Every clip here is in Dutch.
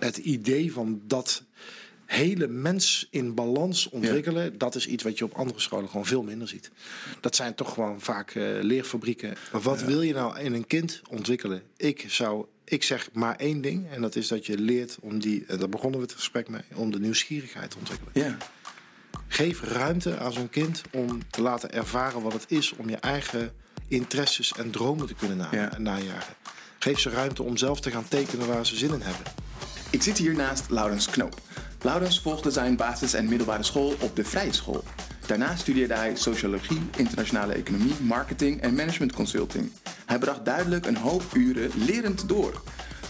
het idee van dat hele mens in balans ontwikkelen, dat is iets wat je op andere scholen gewoon veel minder ziet. Dat zijn toch gewoon vaak eh, leerfabrieken. Maar wat wil je nou in een kind ontwikkelen? Ik zou, ik zeg maar één ding, en dat is dat je leert om die, en daar begonnen we het gesprek mee, om de nieuwsgierigheid te ontwikkelen. Ja. Geef ruimte aan zo'n kind om te laten ervaren wat het is om je eigen interesses en dromen te kunnen na Ja. najagen. Geef ze ruimte om zelf te gaan tekenen waar ze zin in hebben. Ik zit hier naast Laurens Knoop. Laurens volgde zijn basis- en middelbare school op de Vrije School. Daarna studeerde hij sociologie, internationale economie, marketing en management consulting. Hij bracht duidelijk een hoop uren lerend door.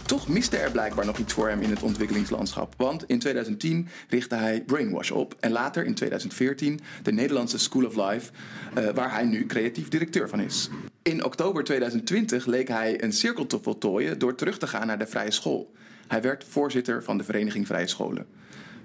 Toch miste er blijkbaar nog iets voor hem in het ontwikkelingslandschap. Want in 2010 richtte hij Brainwash op. En later in 2014 de Nederlandse School of Life, eh, waar hij nu creatief directeur van is. In oktober 2020 leek hij een cirkel te voltooien door terug te gaan naar de vrije school. Hij werd voorzitter van de Vereniging Vrije Scholen.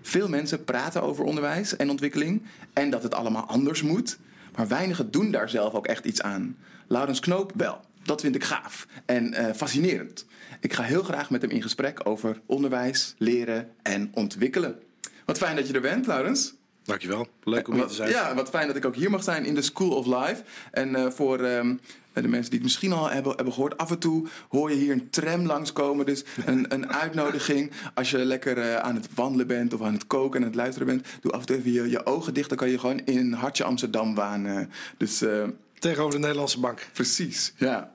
Veel mensen praten over onderwijs en ontwikkeling en dat het allemaal anders moet, maar weinigen doen daar zelf ook echt iets aan. Laurens Knoop wel. Dat vind ik gaaf en eh, fascinerend. Ik ga heel graag met hem in gesprek over onderwijs, leren en ontwikkelen. Wat fijn dat je er bent, Laurens. Dankjewel. Leuk om hier te zijn. Ja, wat fijn dat ik ook hier mag zijn in de School of Life. En eh, voor ehm, de mensen die het misschien al hebben, hebben gehoord, af en toe hoor je hier een tram langskomen. Dus een, een uitnodiging. Als je lekker eh, aan het wandelen bent of aan het koken en aan het luisteren bent, doe af en toe even je, je ogen dicht. Dan kan je gewoon in hartje Amsterdam wanen. Dus eh, Tegenover de Nederlandse Bank. precies, ja.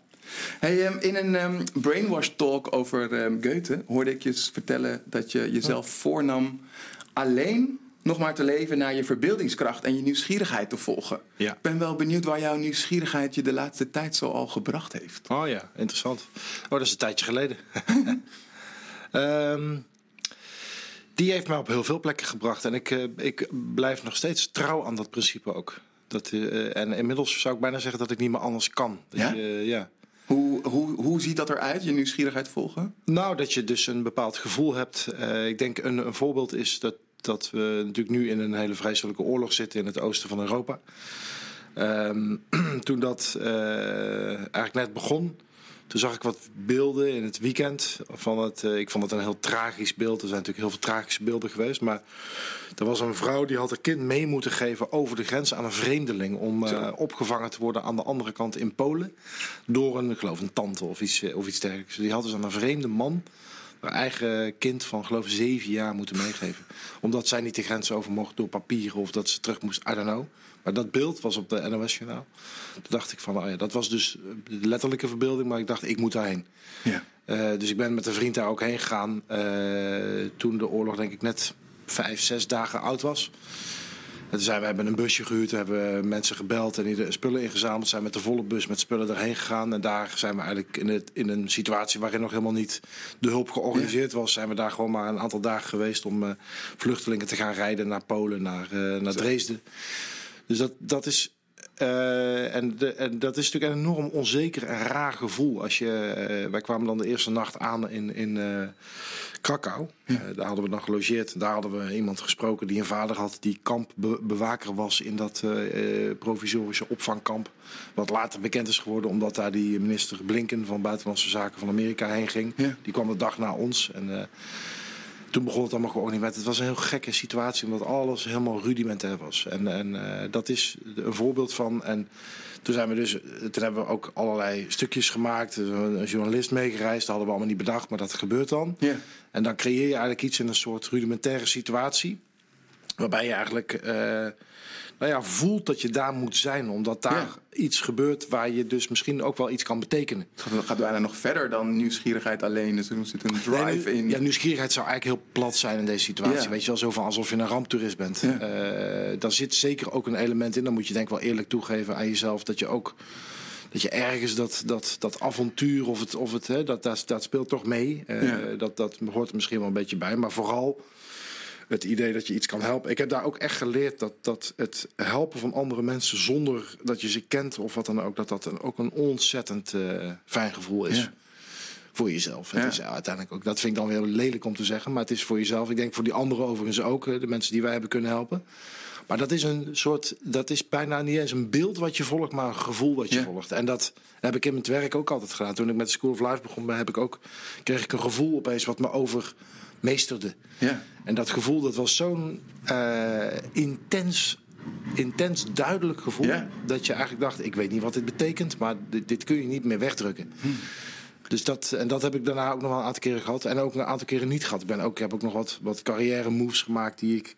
Hey, ehm, in een ehm, brainwash talk over ehm, Goethe hoorde ik je vertellen dat je jezelf voornam alleen nog maar te leven naar je verbeeldingskracht en je nieuwsgierigheid te volgen. Ja. Ik ben wel benieuwd waar jouw nieuwsgierigheid je de laatste tijd zo al gebracht heeft. Oh ja, interessant. Oh, dat is een tijdje geleden. Ehm, die heeft mij op heel veel plekken gebracht. En ik, eh, ik blijf nog steeds trouw aan dat principe ook. Dat, eh, en inmiddels zou ik bijna zeggen dat ik niet meer anders kan. Dat Ja? je, eh, ja. Hoe, hoe, hoe ziet dat eruit, je nieuwsgierigheid volgen? Nou, dat je dus een bepaald gevoel hebt. Ik denk een, een voorbeeld is dat, dat we natuurlijk nu in een hele vreselijke oorlog zitten in het oosten van Europa. Ehm, toen dat eh, eigenlijk net begon, toen zag ik wat beelden in het weekend. Van het, eh, ik vond het een heel tragisch beeld. Er zijn natuurlijk heel veel tragische beelden geweest. Maar er was een vrouw die had haar kind mee moeten geven over de grens aan een vreemdeling. Om eh, opgevangen te worden aan de andere kant in Polen. Door een, ik geloof, een tante of iets, of iets dergelijks. Die had dus aan een vreemde man haar eigen kind van geloof ik zeven jaar moeten meegeven. Omdat zij niet de grens over mocht door papieren of dat ze terug moest, I don't know. Maar dat beeld was op de NOS-journaal. Toen dacht ik van, oh ja, dat was dus de letterlijke verbeelding, maar ik dacht, ik moet daarheen. Ja. Eh, dus ik ben met een vriend daar ook heen gegaan. eh, toen de oorlog denk ik net vijf, zes dagen oud was. En toen zijn we hebben een busje gehuurd, hebben mensen gebeld en die de spullen ingezameld. Zijn met de volle bus met spullen erheen gegaan. En daar zijn we eigenlijk in, het, in een situatie waarin nog helemaal niet de hulp georganiseerd was. Zijn we daar gewoon maar een aantal dagen geweest om eh, vluchtelingen te gaan rijden naar Polen, naar, eh, naar Dresden. Dus dat, dat is. Eh, en, de, en dat is natuurlijk een enorm onzeker en raar gevoel. Als je, eh, wij kwamen dan de eerste nacht aan in, in eh, Krakau. Daar hadden we dan gelogeerd. Daar hadden we iemand gesproken die een vader had die kampbewaker was in dat provisorische opvangkamp. Wat later bekend is geworden omdat daar die minister Blinken van Buitenlandse Zaken van Amerika heen ging. Ja. Die kwam de dag na ons. En toen begon het allemaal met. Het was een heel gekke situatie, omdat alles helemaal rudimentair was. En, en eh, dat is een voorbeeld van. En toen zijn we dus, toen hebben we ook allerlei stukjes gemaakt. Is Een journalist meegereisd, dat hadden we allemaal niet bedacht, maar dat gebeurt dan. Ja. En dan creëer je eigenlijk iets in een soort rudimentaire situatie. Waarbij je eigenlijk eh, nou ja, voelt dat je daar moet zijn. Omdat daar Ja. iets gebeurt waar je dus misschien ook wel iets kan betekenen. Het gaat, gaat bijna nog verder dan nieuwsgierigheid alleen. Dus er zit een drive Nee, nu- in. Ja, nieuwsgierigheid zou eigenlijk heel plat zijn in deze situatie. Ja. Weet je wel, zo van alsof je een ramptoerist bent. Ja. Eh, daar zit zeker ook een element in. Dan moet je denk ik wel eerlijk toegeven aan jezelf dat je ook. Dat je ergens dat, dat, dat avontuur of het, of het hè, dat, dat, dat speelt toch mee. Eh, Ja. dat, dat hoort er misschien wel een beetje bij. Maar vooral het idee dat je iets kan helpen. Ik heb daar ook echt geleerd dat, dat het helpen van andere mensen zonder dat je ze kent of wat dan ook, dat dat een, ook een ontzettend eh, fijn gevoel is. Ja. Voor jezelf. Het Ja. is uiteindelijk ook, dat vind ik dan weer lelijk om te zeggen, maar het is voor jezelf. Ik denk voor die anderen overigens ook, eh, de mensen die wij hebben kunnen helpen. Maar dat is een soort, dat is bijna niet eens een beeld wat je volgt, maar een gevoel wat je Ja. volgt. En dat heb ik in mijn werk ook altijd gedaan. Toen ik met School of Life begon, heb ik ook, kreeg ik een gevoel opeens wat me over meesterde. Ja. En dat gevoel, dat was zo'n eh, intens, intens duidelijk gevoel. Ja. Dat je eigenlijk dacht, ik weet niet wat dit betekent, maar dit, dit kun je niet meer wegdrukken. Dus dat, en dat heb ik daarna ook nog wel een aantal keren gehad. En ook een aantal keren niet gehad. Ik, ben ook, ik heb ook nog wat, wat carrière moves gemaakt die ik...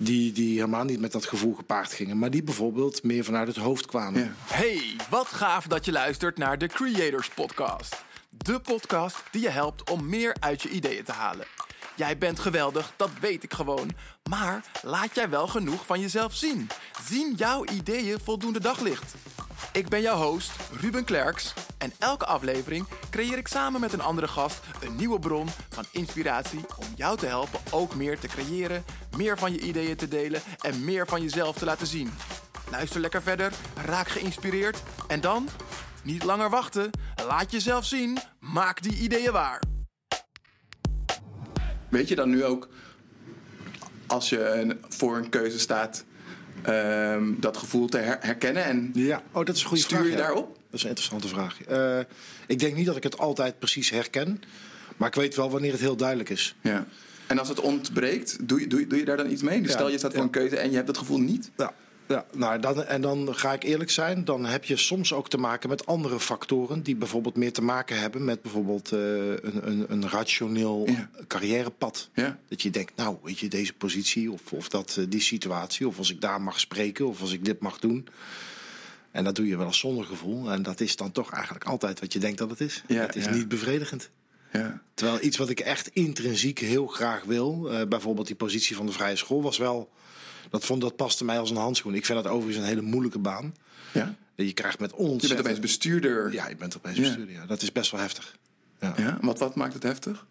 Die, die helemaal niet met dat gevoel gepaard gingen. Maar die bijvoorbeeld meer vanuit het hoofd kwamen. Ja. Hey, wat gaaf dat je luistert naar de Creators Podcast. De podcast die je helpt om meer uit je ideeën te halen. Jij bent geweldig, dat weet ik gewoon. Maar laat jij wel genoeg van jezelf zien? Zien jouw ideeën voldoende daglicht? Ik ben jouw host, Ruben Klerks. En elke aflevering creëer ik samen met een andere gast een nieuwe bron van inspiratie om jou te helpen ook meer te creëren, meer van je ideeën te delen en meer van jezelf te laten zien. Luister lekker verder, raak geïnspireerd en dan, niet langer wachten, laat jezelf zien, maak die ideeën waar. Weet je dan nu ook, als je een- voor een keuze staat, ehm, dat gevoel te her- herkennen? En Ja, oh, dat is een goede Stuur vraag. je ja. daarop? Dat is een interessante vraag. Eh, ik denk niet dat ik het altijd precies herken. Maar ik weet wel wanneer het heel duidelijk is. Ja. En als het ontbreekt, doe je, doe je, doe je daar dan iets mee? Dus Ja, stel je staat voor ja. een keuze en je hebt dat gevoel niet. Ja, ja nou, dan, en dan ga ik eerlijk zijn. Dan heb je soms ook te maken met andere factoren. Die bijvoorbeeld meer te maken hebben met bijvoorbeeld eh, een, een, een rationeel Ja. carrièrepad. Ja. Dat je denkt, nou, weet je, deze positie of, of dat, eh, die situatie. Of als ik daar mag spreken of als ik dit mag doen. En dat doe je wel eens zonder gevoel. En dat is dan toch eigenlijk altijd wat je denkt dat het is. Ja, het is ja. niet bevredigend. Ja. Terwijl iets wat ik echt intrinsiek heel graag wil, eh, bijvoorbeeld die positie van de vrije school, was wel. Dat, vond, dat paste mij als een handschoen. Ik vind dat overigens een hele moeilijke baan. ja. Je krijgt met Je ons. bent opeens bestuurder. Ja, je bent opeens Ja. bestuurder. Ja. Dat is best wel heftig. Ja. Ja, Wat, wat maakt het heftig?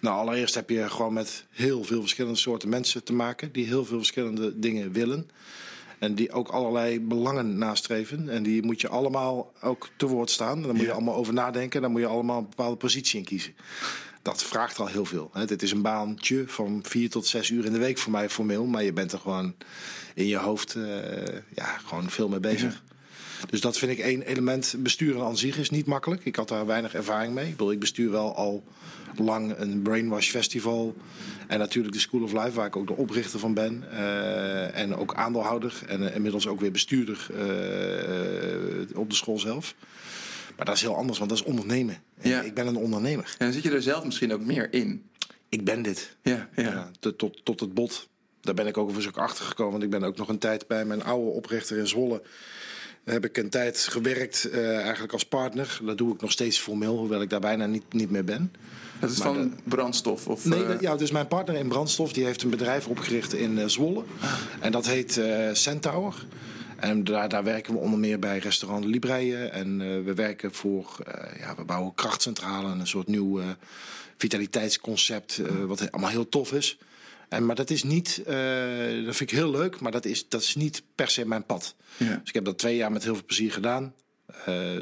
Nou, allereerst heb je gewoon met heel veel verschillende soorten mensen te maken. Die heel veel verschillende dingen willen. En die ook allerlei belangen nastreven. En die moet je allemaal ook te woord staan. Daar moet je Ja. allemaal over nadenken. Daar moet je allemaal een bepaalde positie in kiezen. Dat vraagt al heel veel. Hè. Dit is een baantje van vier tot zes uur in de week voor mij formeel. Maar je bent er gewoon in je hoofd eh, ja, gewoon veel mee bezig. Dus dat vind ik één element. Besturen aan zich is niet makkelijk. Ik had daar weinig ervaring mee. Ik, bedoel, ik bestuur wel al lang een Brainwash Festival. En natuurlijk de School of Life, waar ik ook de oprichter van ben. Eh, en ook aandeelhouder. En eh, inmiddels ook weer bestuurder op de school zelf. Maar dat is heel anders, want dat is ondernemen. Ja. Ik ben een ondernemer. En dan zit je er zelf misschien ook meer in. Ik ben dit. Ja, ja. Ja, tot, tot, tot het bot. Daar ben ik ook overigens ook achter gekomen. Want ik ben ook nog een tijd bij mijn oude oprichter in Zwolle. Heb ik een tijd gewerkt eh, eigenlijk als partner. Dat doe ik nog steeds formeel, hoewel ik daar bijna niet, niet meer ben. Dat is Maar van de- brandstof? Of, Nee, eh, ja, dus mijn partner in brandstof die heeft een bedrijf opgericht in eh, Zwolle. En dat heet Centaur. En daar, daar werken we onder meer bij restaurant Libreie. En eh, we werken voor, eh, ja, we bouwen krachtcentrale. en Een soort nieuw eh, vitaliteitsconcept, wat allemaal heel tof is. En, maar dat is niet, dat vind ik heel leuk, maar dat is, dat is niet per se mijn pad. Ja. Dus ik heb dat twee jaar met heel veel plezier gedaan.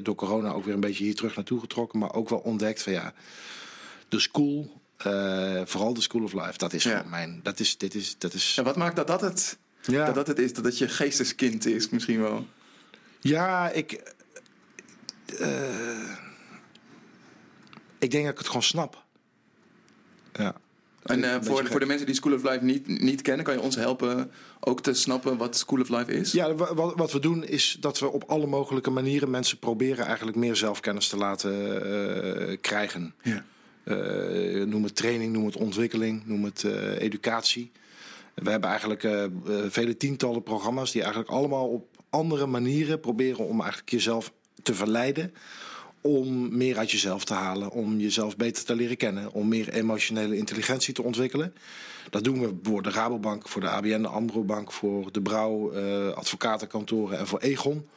Door corona ook weer een beetje hier terug naartoe getrokken. Maar ook wel ontdekt van ja, de school, vooral de School of Life, dat is Ja. gewoon mijn. Dat is, dit is, dat is. Ja, wat maakt dat dat het, Ja. dat dat het is? Dat je geesteskind is misschien wel? Ja, ik. eh, ik denk dat ik het gewoon snap. Ja. En eh, voor, gek. voor de mensen die School of Life niet, niet kennen, kan je ons helpen ook te snappen wat School of Life is? Ja, wa- wat, wat we doen is dat we op alle mogelijke manieren mensen proberen eigenlijk meer zelfkennis te laten eh, krijgen. Ja. Noem het training, noem het ontwikkeling, noem het educatie. We hebben eigenlijk eh, eh, vele tientallen programma's die eigenlijk allemaal op andere manieren proberen om eigenlijk jezelf te verleiden. Om meer uit jezelf te halen, om jezelf beter te leren kennen, om meer emotionele intelligentie te ontwikkelen. Dat doen we voor de Rabobank, voor de ABN, de Ambrobank, voor de Brouw, eh, advocatenkantoren en voor Egon.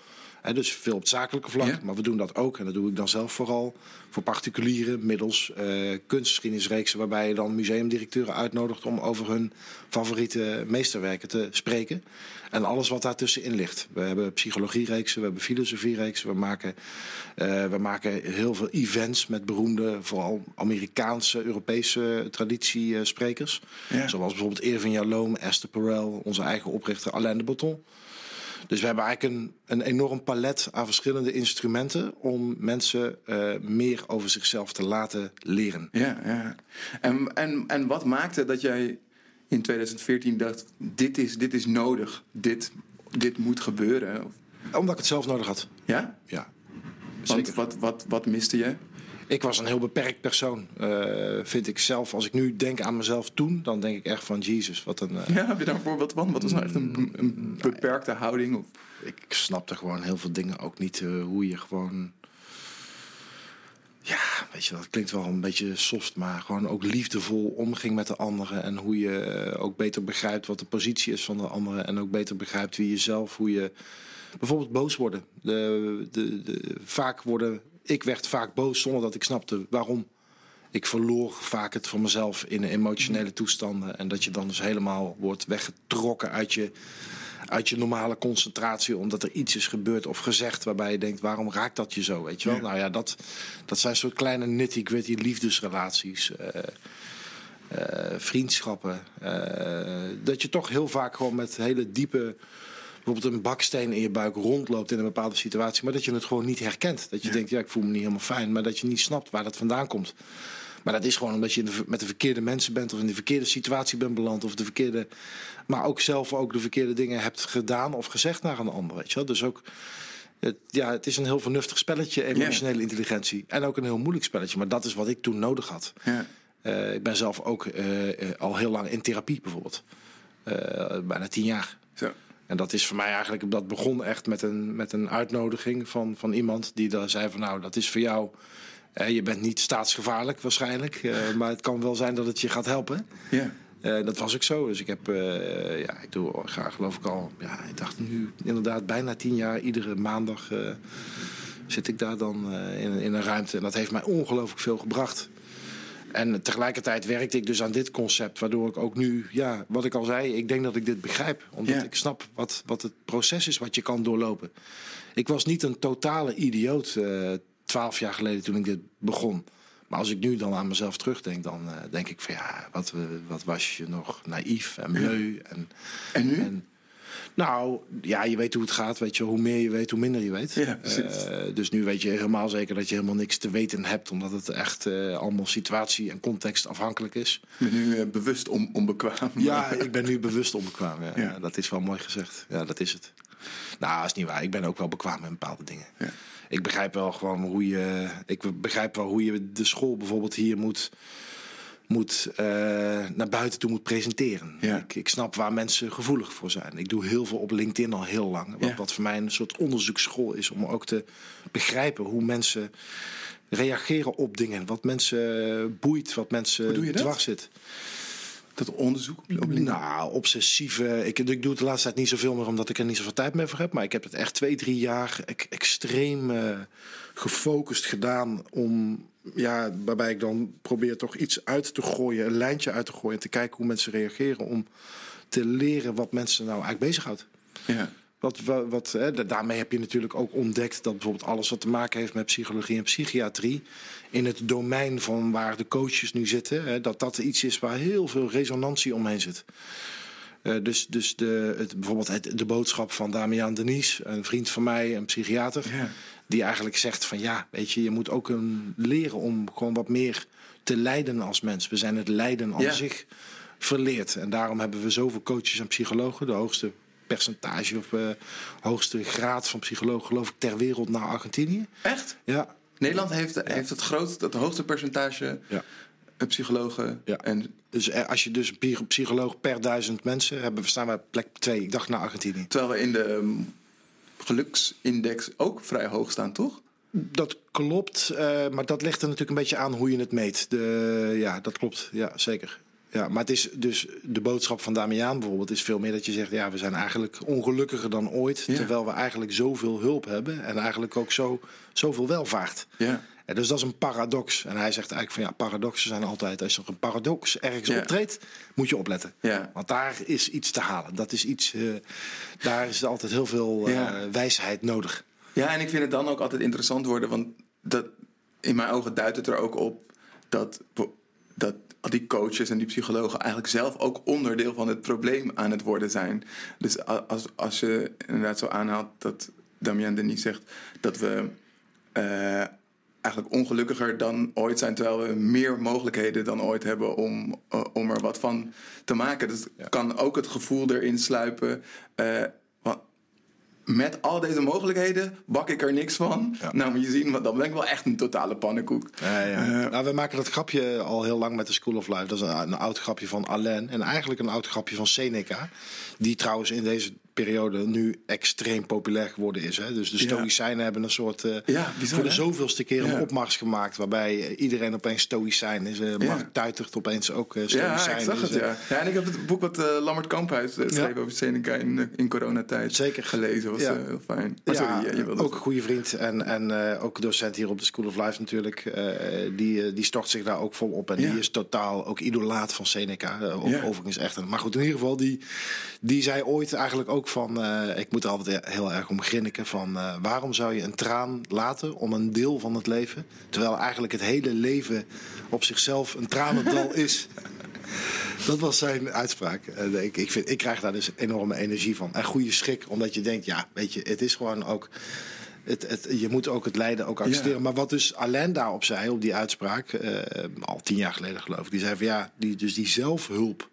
Dus veel op het zakelijke vlak. Ja. Maar we doen dat ook, en dat doe ik dan zelf vooral, voor particulieren middels eh kunstgeschiedenisreeksen. Waarbij je dan museumdirecteuren uitnodigt om over hun favoriete meesterwerken te spreken. En alles wat daartussenin ligt. We hebben psychologiereeksen, we hebben filosofiereeksen. We maken, eh, we maken heel veel events met beroemde, vooral Amerikaanse, Europese traditiesprekers. Ja. Zoals bijvoorbeeld Irving Jaloom, Esther Perel, onze eigen oprichter Alain de Botton. Dus we hebben eigenlijk een, een enorm palet aan verschillende instrumenten om mensen eh, meer over zichzelf te laten leren. Ja, ja. En, en, en wat maakte dat jij in 2014 dacht: dit is, dit is nodig, dit, dit moet gebeuren? Omdat ik het zelf nodig had. Ja? Ja. Want Zeker. wat, wat, wat miste je? Ik was een heel beperkt persoon, eh, vind ik zelf. Als ik nu denk aan mezelf toen, dan denk ik echt van Jezus, wat een. eh, Ja, heb je daar een voorbeeld van? Wat was nou echt een, een beperkte houding? Of? ik snapte gewoon heel veel dingen ook niet. eh, hoe je gewoon. Ja, weet je, dat klinkt wel een beetje soft, maar gewoon ook liefdevol omging met de anderen. En hoe je ook beter begrijpt wat de positie is van de anderen. En ook beter begrijpt wie je zelf, hoe je. Bijvoorbeeld boos worden. De, de, de, vaak worden. Ik werd vaak boos zonder dat ik snapte waarom. Ik verloor vaak het van mezelf in emotionele toestanden. En dat je dan dus helemaal wordt weggetrokken uit je, uit je normale concentratie. Omdat er iets is gebeurd of gezegd waarbij je denkt: waarom raakt dat je zo? Weet je wel? Ja. Nou ja, dat, dat zijn soort kleine nitty-gritty liefdesrelaties. eh, eh, vriendschappen. eh, dat je toch heel vaak gewoon met hele diepe. Bijvoorbeeld een baksteen in je buik rondloopt in een bepaalde situatie. Maar dat je het gewoon niet herkent. Dat je denkt, ja, ik voel me niet helemaal fijn. Maar dat je niet snapt waar dat vandaan komt. Maar dat is gewoon omdat je in de ver- met de verkeerde mensen bent. Of in de verkeerde situatie bent beland. Of de verkeerde. Maar ook zelf ook de verkeerde dingen hebt gedaan of gezegd naar een ander. Weet je wel? Dus ook. Het, ja, het is een heel vernuftig spelletje, emotionele intelligentie. En ook een heel moeilijk spelletje. Maar dat is wat ik toen nodig had. Ja. Eh, ik ben zelf ook eh, eh, al heel lang in therapie bijvoorbeeld. Bijna tien jaar. Zo. En dat is voor mij eigenlijk, dat begon echt met een, met een uitnodiging van, van iemand die daar zei van nou, dat is voor jou. eh, je bent niet staatsgevaarlijk waarschijnlijk, eh, maar het kan wel zijn dat het je gaat helpen. Ja. Eh, dat was ook zo. Dus ik heb, eh, ja, ik doe graag geloof ik al, ja, ik dacht nu inderdaad bijna tien jaar, iedere maandag eh, zit ik daar dan eh, in, in een ruimte. En dat heeft mij ongelooflijk veel gebracht. En tegelijkertijd werkte ik dus aan dit concept, waardoor ik ook nu, ja, wat ik al zei, ik denk dat ik dit begrijp. Omdat Ja. ik snap wat, wat het proces is wat je kan doorlopen. Ik was niet een totale idioot eh, twaalf jaar geleden toen ik dit begon. Maar als ik nu dan aan mezelf terugdenk, dan eh, denk ik van ja, wat, eh, wat was je nog naïef en bleu. En, En nu? en, nou, ja, je weet hoe het gaat. Weet je, hoe meer je weet, hoe minder je weet. Ja. Eh, dus nu weet je helemaal zeker dat je helemaal niks te weten hebt. Omdat het echt eh, allemaal situatie en context afhankelijk is. Ben nu eh, bewust om, onbekwaam. Ja, ik ben nu bewust onbekwaam. Ja. Dat is wel mooi gezegd. Ja, dat is het. Nou, dat is niet waar. Ik ben ook wel bekwaam met bepaalde dingen. Ja. Ik begrijp wel gewoon hoe je. Ik begrijp wel hoe je de school bijvoorbeeld hier moet. Moet eh, naar buiten toe moet presenteren. Ja. Ik, ik snap waar mensen gevoelig voor zijn. Ik doe heel veel op LinkedIn al heel lang. Wat, Ja. wat voor mij een soort onderzoeksschool is om ook te begrijpen hoe mensen reageren op dingen. Wat mensen boeit, wat mensen dwars zit. Dat onderzoek op. Nou, obsessieve. Ik, ik doe het de laatste tijd niet zoveel meer omdat ik er niet zoveel tijd meer voor heb. Maar ik heb het echt twee, drie jaar extreem eh, gefocust gedaan. Om, ja, waarbij ik dan probeer toch iets uit te gooien, een lijntje uit te gooien. En te kijken hoe mensen reageren. Om te leren wat mensen nou eigenlijk bezighoudt. Ja. Wat, wat, wat, hè, da- daarmee heb je natuurlijk ook ontdekt dat bijvoorbeeld alles wat te maken heeft met psychologie en psychiatrie. in het domein van waar de coaches nu zitten, hè, dat dat iets is waar heel veel resonantie omheen zit. Eh, dus dus de, het, bijvoorbeeld het, de boodschap van Damian Denies, een vriend van mij, een psychiater. Ja. Die eigenlijk zegt van ja, weet je, je moet ook een, leren om gewoon wat meer te lijden als mens. We zijn het lijden aan Ja. zich verleerd. En daarom hebben we zoveel coaches en psychologen. De hoogste percentage of eh, hoogste graad van psychologen geloof ik ter wereld naar Argentinië. Echt? Ja, Nederland heeft, heeft het groot, het hoogste percentage ja. eh, psychologen. Ja. En Dus eh, als je dus een psycholoog per duizend mensen hebben, we staan we op plek 2. Ik dacht naar Argentinië. terwijl we in de ehm, geluksindex ook vrij hoog staan, toch? Dat klopt, maar dat ligt er natuurlijk een beetje aan hoe je het meet. De, ja, dat klopt. Ja, zeker. Ja, maar het is dus de boodschap van Damiaan bijvoorbeeld is veel meer dat je zegt, ja, we zijn eigenlijk ongelukkiger dan ooit, Ja. terwijl we eigenlijk zoveel hulp hebben en eigenlijk ook zo, zoveel welvaart. Ja. En dus dat is een paradox. En hij zegt eigenlijk van ja, paradoxen zijn altijd, als er een paradox ergens Ja. optreedt, moet je opletten. Ja. Want daar is iets te halen. Dat is iets, eh, daar is altijd heel veel eh, wijsheid nodig. Ja, en ik vind het dan ook altijd interessant worden, want dat, in mijn ogen duidt het er ook op dat, dat die coaches en die psychologen eigenlijk zelf ook onderdeel van het probleem aan het worden zijn. Dus als, als je inderdaad zo aanhaalt dat Damien Denis zegt dat we uh, eigenlijk ongelukkiger dan ooit zijn, terwijl we meer mogelijkheden dan ooit hebben om, uh, om er wat van te maken. Dat ja. kan ook het gevoel erin sluipen. Uh, met al deze mogelijkheden bak ik er niks van. Ja. Nou, moet je zien, dan ben ik wel echt een totale pannenkoek. Ja, ja. Uh, nou, we maken dat grapje al heel lang met de School of Life. Dat is een, een oud grapje van Alain. En eigenlijk een oud grapje van Seneca. Die trouwens in deze periode nu extreem populair geworden is. Hè? Dus de Stoïcijnen ja. hebben een soort uh, ja, bizar, voor de zoveelste keer een opmars gemaakt waarbij iedereen opeens Stoïcijn is. Uh, Mark Tuitert opeens ook uh, Stoïcijn. Ja, ik zag het, ja. ja. En ik heb het boek wat Lambert Kamphuis schreef over Seneca in, in coronatijd Zeker. gelezen. was heel fijn. Maar ja, sorry, je wilde ook een goede vriend en, en ook docent hier op de School of Life natuurlijk. die, die stort zich daar ook vol op. En die is totaal ook idolaat van Seneca. Overigens echt. Maar goed, in ieder geval, die, die zei ooit eigenlijk ook van... Uh, ik moet er altijd heel erg om grinniken van... Uh, waarom zou je een traan laten om een deel van het leven... terwijl eigenlijk het hele leven op zichzelf een tranendal is... Dat was zijn uitspraak. Uh, ik, ik, vind, ik krijg daar dus enorme energie van. En goede schrik, omdat je denkt, ja, weet je, het is gewoon ook... Het, het, je moet ook het lijden ook accepteren. Ja. Maar wat dus Alain daarop zei, op die uitspraak... al tien jaar geleden geloof ik... die zei van ja, die, dus die zelfhulp...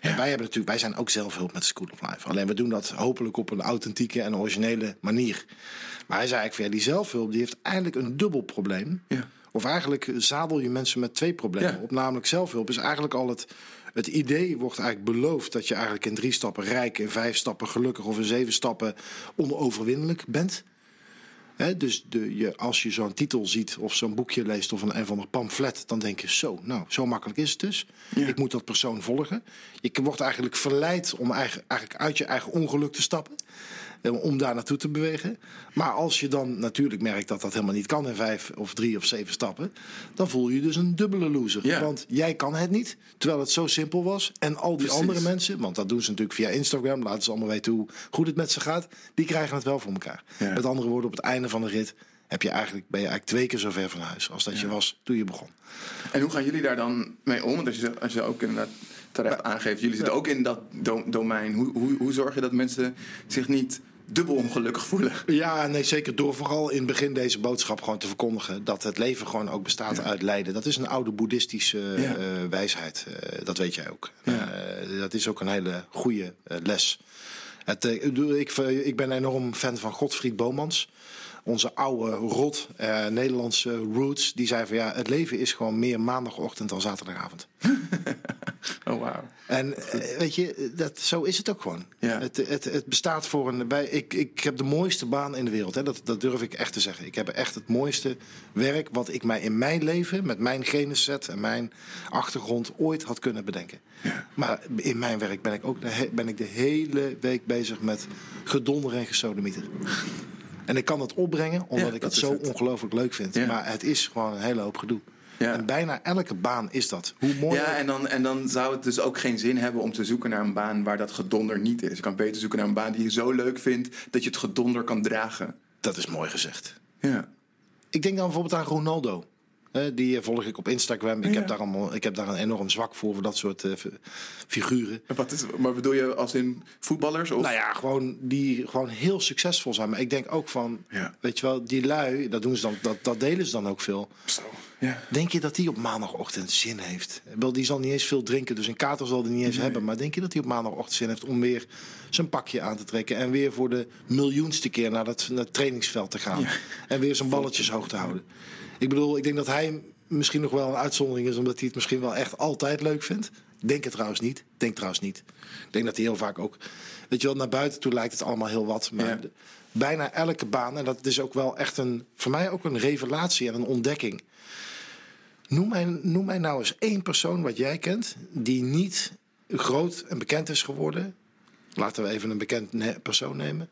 En wij, hebben natuurlijk, wij zijn ook zelfhulp met School of Life. Alleen we doen dat hopelijk op een authentieke en originele manier. Maar hij zei eigenlijk ja, die zelfhulp die heeft eigenlijk een dubbel probleem. Ja. Of eigenlijk zadel je mensen met twee problemen Ja. op. Namelijk zelfhulp is eigenlijk al het, het idee wordt eigenlijk beloofd dat je eigenlijk in drie stappen rijk, in vijf stappen gelukkig of in zeven stappen onoverwinnelijk bent. Hè, dus de, je, als je zo'n titel ziet of zo'n boekje leest of een, een of ander pamflet, dan denk je zo, nou, zo makkelijk is het dus. Ja. Ik moet dat persoon volgen. Je wordt eigenlijk verleid om eigen, eigenlijk uit je eigen ongeluk te stappen. Eh, Om daar naartoe te bewegen. Maar als je dan natuurlijk merkt dat dat helemaal niet kan in vijf of drie of zeven stappen. Dan voel je dus een dubbele loser. Ja. Want jij kan het niet. Terwijl het zo simpel was. En al die Precies. andere mensen. Want dat doen ze natuurlijk via Instagram. Laten ze allemaal weten hoe goed het met ze gaat. Die krijgen het wel voor elkaar. Ja. Met andere woorden, op het einde van de rit. Heb je eigenlijk, ben je eigenlijk twee keer zo ver van huis als dat je was toen je begon. En hoe gaan jullie daar dan mee om? Want als je, als je ook inderdaad terecht aangeeft, jullie zitten ook in dat do- domein. Hoe, hoe, hoe zorg je dat mensen zich niet dubbel ongelukkig voelen? Ja, nee, zeker door vooral in het begin deze boodschap gewoon te verkondigen. Dat het leven gewoon ook bestaat uit lijden. Dat is een oude boeddhistische Ja. eh, wijsheid. Eh, dat weet jij ook. Ja. Eh, dat is ook een hele goede les. Het, ik, ik ben enorm fan van Godfried Bomans. Onze oude rot eh, Nederlandse roots. Die zei van ja, het leven is gewoon meer maandagochtend dan zaterdagavond. Oh, wauw. En eh, weet je, dat, zo is het ook gewoon. Ja. Het, het, het bestaat voor een. Bij, ik, ik heb de mooiste baan in de wereld. Hè. Dat, dat durf ik echt te zeggen. Ik heb echt het mooiste werk wat ik mij in mijn leven, met mijn geneset en mijn achtergrond, ooit had kunnen bedenken. Maar in mijn werk ben ik ook de, ben ik de hele week bezig met gedonder en gesodemieter. En ik kan dat opbrengen omdat Ja, ik het zo het. ongelooflijk leuk vind. Ja. Maar het is gewoon een hele hoop gedoe. Ja. En bijna elke baan is dat. Hoe mooi Ja, en dan, en dan zou het dus ook geen zin hebben om te zoeken naar een baan waar dat gedonder niet is. Je kan beter zoeken naar een baan die je zo leuk vindt dat je het gedonder kan dragen. dat is mooi gezegd. Ja. Ik denk dan bijvoorbeeld aan Ronaldo. Die volg ik op Instagram. Ik, Ja. heb daar allemaal, ik heb daar een enorm zwak voor, voor dat soort eh, fi- figuren. En Wat is, maar bedoel je als in voetballers? Of? Nou ja, gewoon, die gewoon heel succesvol zijn. Maar ik denk ook van, Ja. weet je wel, die lui, dat, doen ze dan, dat, dat delen ze dan ook veel. Zo. Ja. Denk je dat die op maandagochtend zin heeft? Wel, die zal niet eens veel drinken, dus een kater zal die niet eens hebben. Maar denk je dat hij op maandagochtend zin heeft om weer zijn pakje aan te trekken... en weer voor de miljoenste keer naar, dat, naar het trainingsveld te gaan... en weer zijn balletjes hoog te houden? Ik bedoel, ik denk dat hij misschien nog wel een uitzondering is... omdat hij het misschien wel echt altijd leuk vindt. Denk het trouwens niet. Denk trouwens niet. Ik denk dat hij heel vaak ook... Weet je wel, naar buiten toe lijkt het allemaal heel wat. Maar Ja. de- bijna elke baan, en dat is ook wel echt een... voor mij ook een revelatie en een ontdekking... Noem mij, nou eens één persoon wat jij kent die niet groot en bekend is geworden. Laten we even een bekend persoon nemen.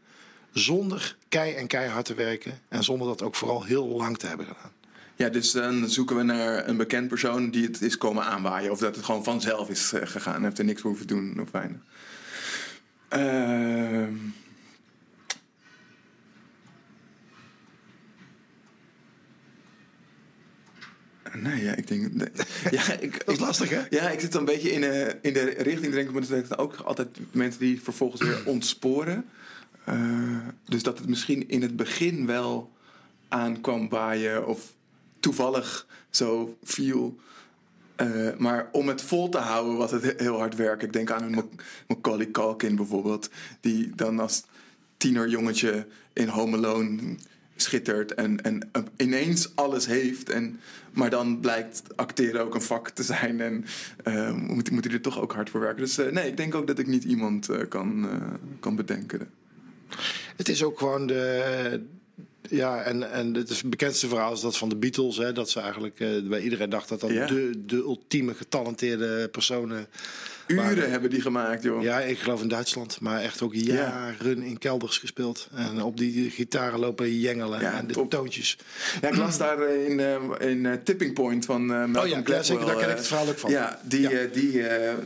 Zonder kei en keihard te werken en zonder dat ook vooral heel lang te hebben gedaan. ja, dus dan zoeken we naar een bekend persoon die het is komen aanwaaien. Of dat het gewoon vanzelf is eh, gegaan. Heeft er niks voor hoeven doen of weinig. Ehm. Nee, ja, ik denk... nee. Ja, ik, Dat is lastig, hè? Ja, ik zit dan een beetje in, eh, in de richting denken, maar dat zijn ook altijd mensen die vervolgens weer ontsporen. Eh, dus dat het misschien in het begin wel aankwam waaien of toevallig zo viel. Eh, maar om het vol te houden was het he- heel hard werken. Ik denk aan een Mac- Macaulay Culkin bijvoorbeeld, die dan als tienerjongetje in Home Alone schittert en, en ineens alles heeft. En, maar dan blijkt acteren ook een vak te zijn en eh, moet, moet hij er toch ook hard voor werken. Dus eh, nee, ik denk ook dat ik niet iemand eh, kan, kan bedenken. Het is ook gewoon de. Ja, en, en het bekendste verhaal is dat van de Beatles. Hè, dat ze eigenlijk bij iedereen dacht dat dat Ja. de, de ultieme getalenteerde personen. Uren hebben die gemaakt, joh. Ja, ik geloof in Duitsland, maar echt ook jaren in kelders gespeeld. En op die gitaren lopen jengelen Ja, en de top. toontjes. Ja, ik las daar eh, in, eh, in eh, Tipping Point van Malcolm Oh ja, ja, Gladwell, zeker, daar ken ik het verhaal ook van. Ja, die, Ja. die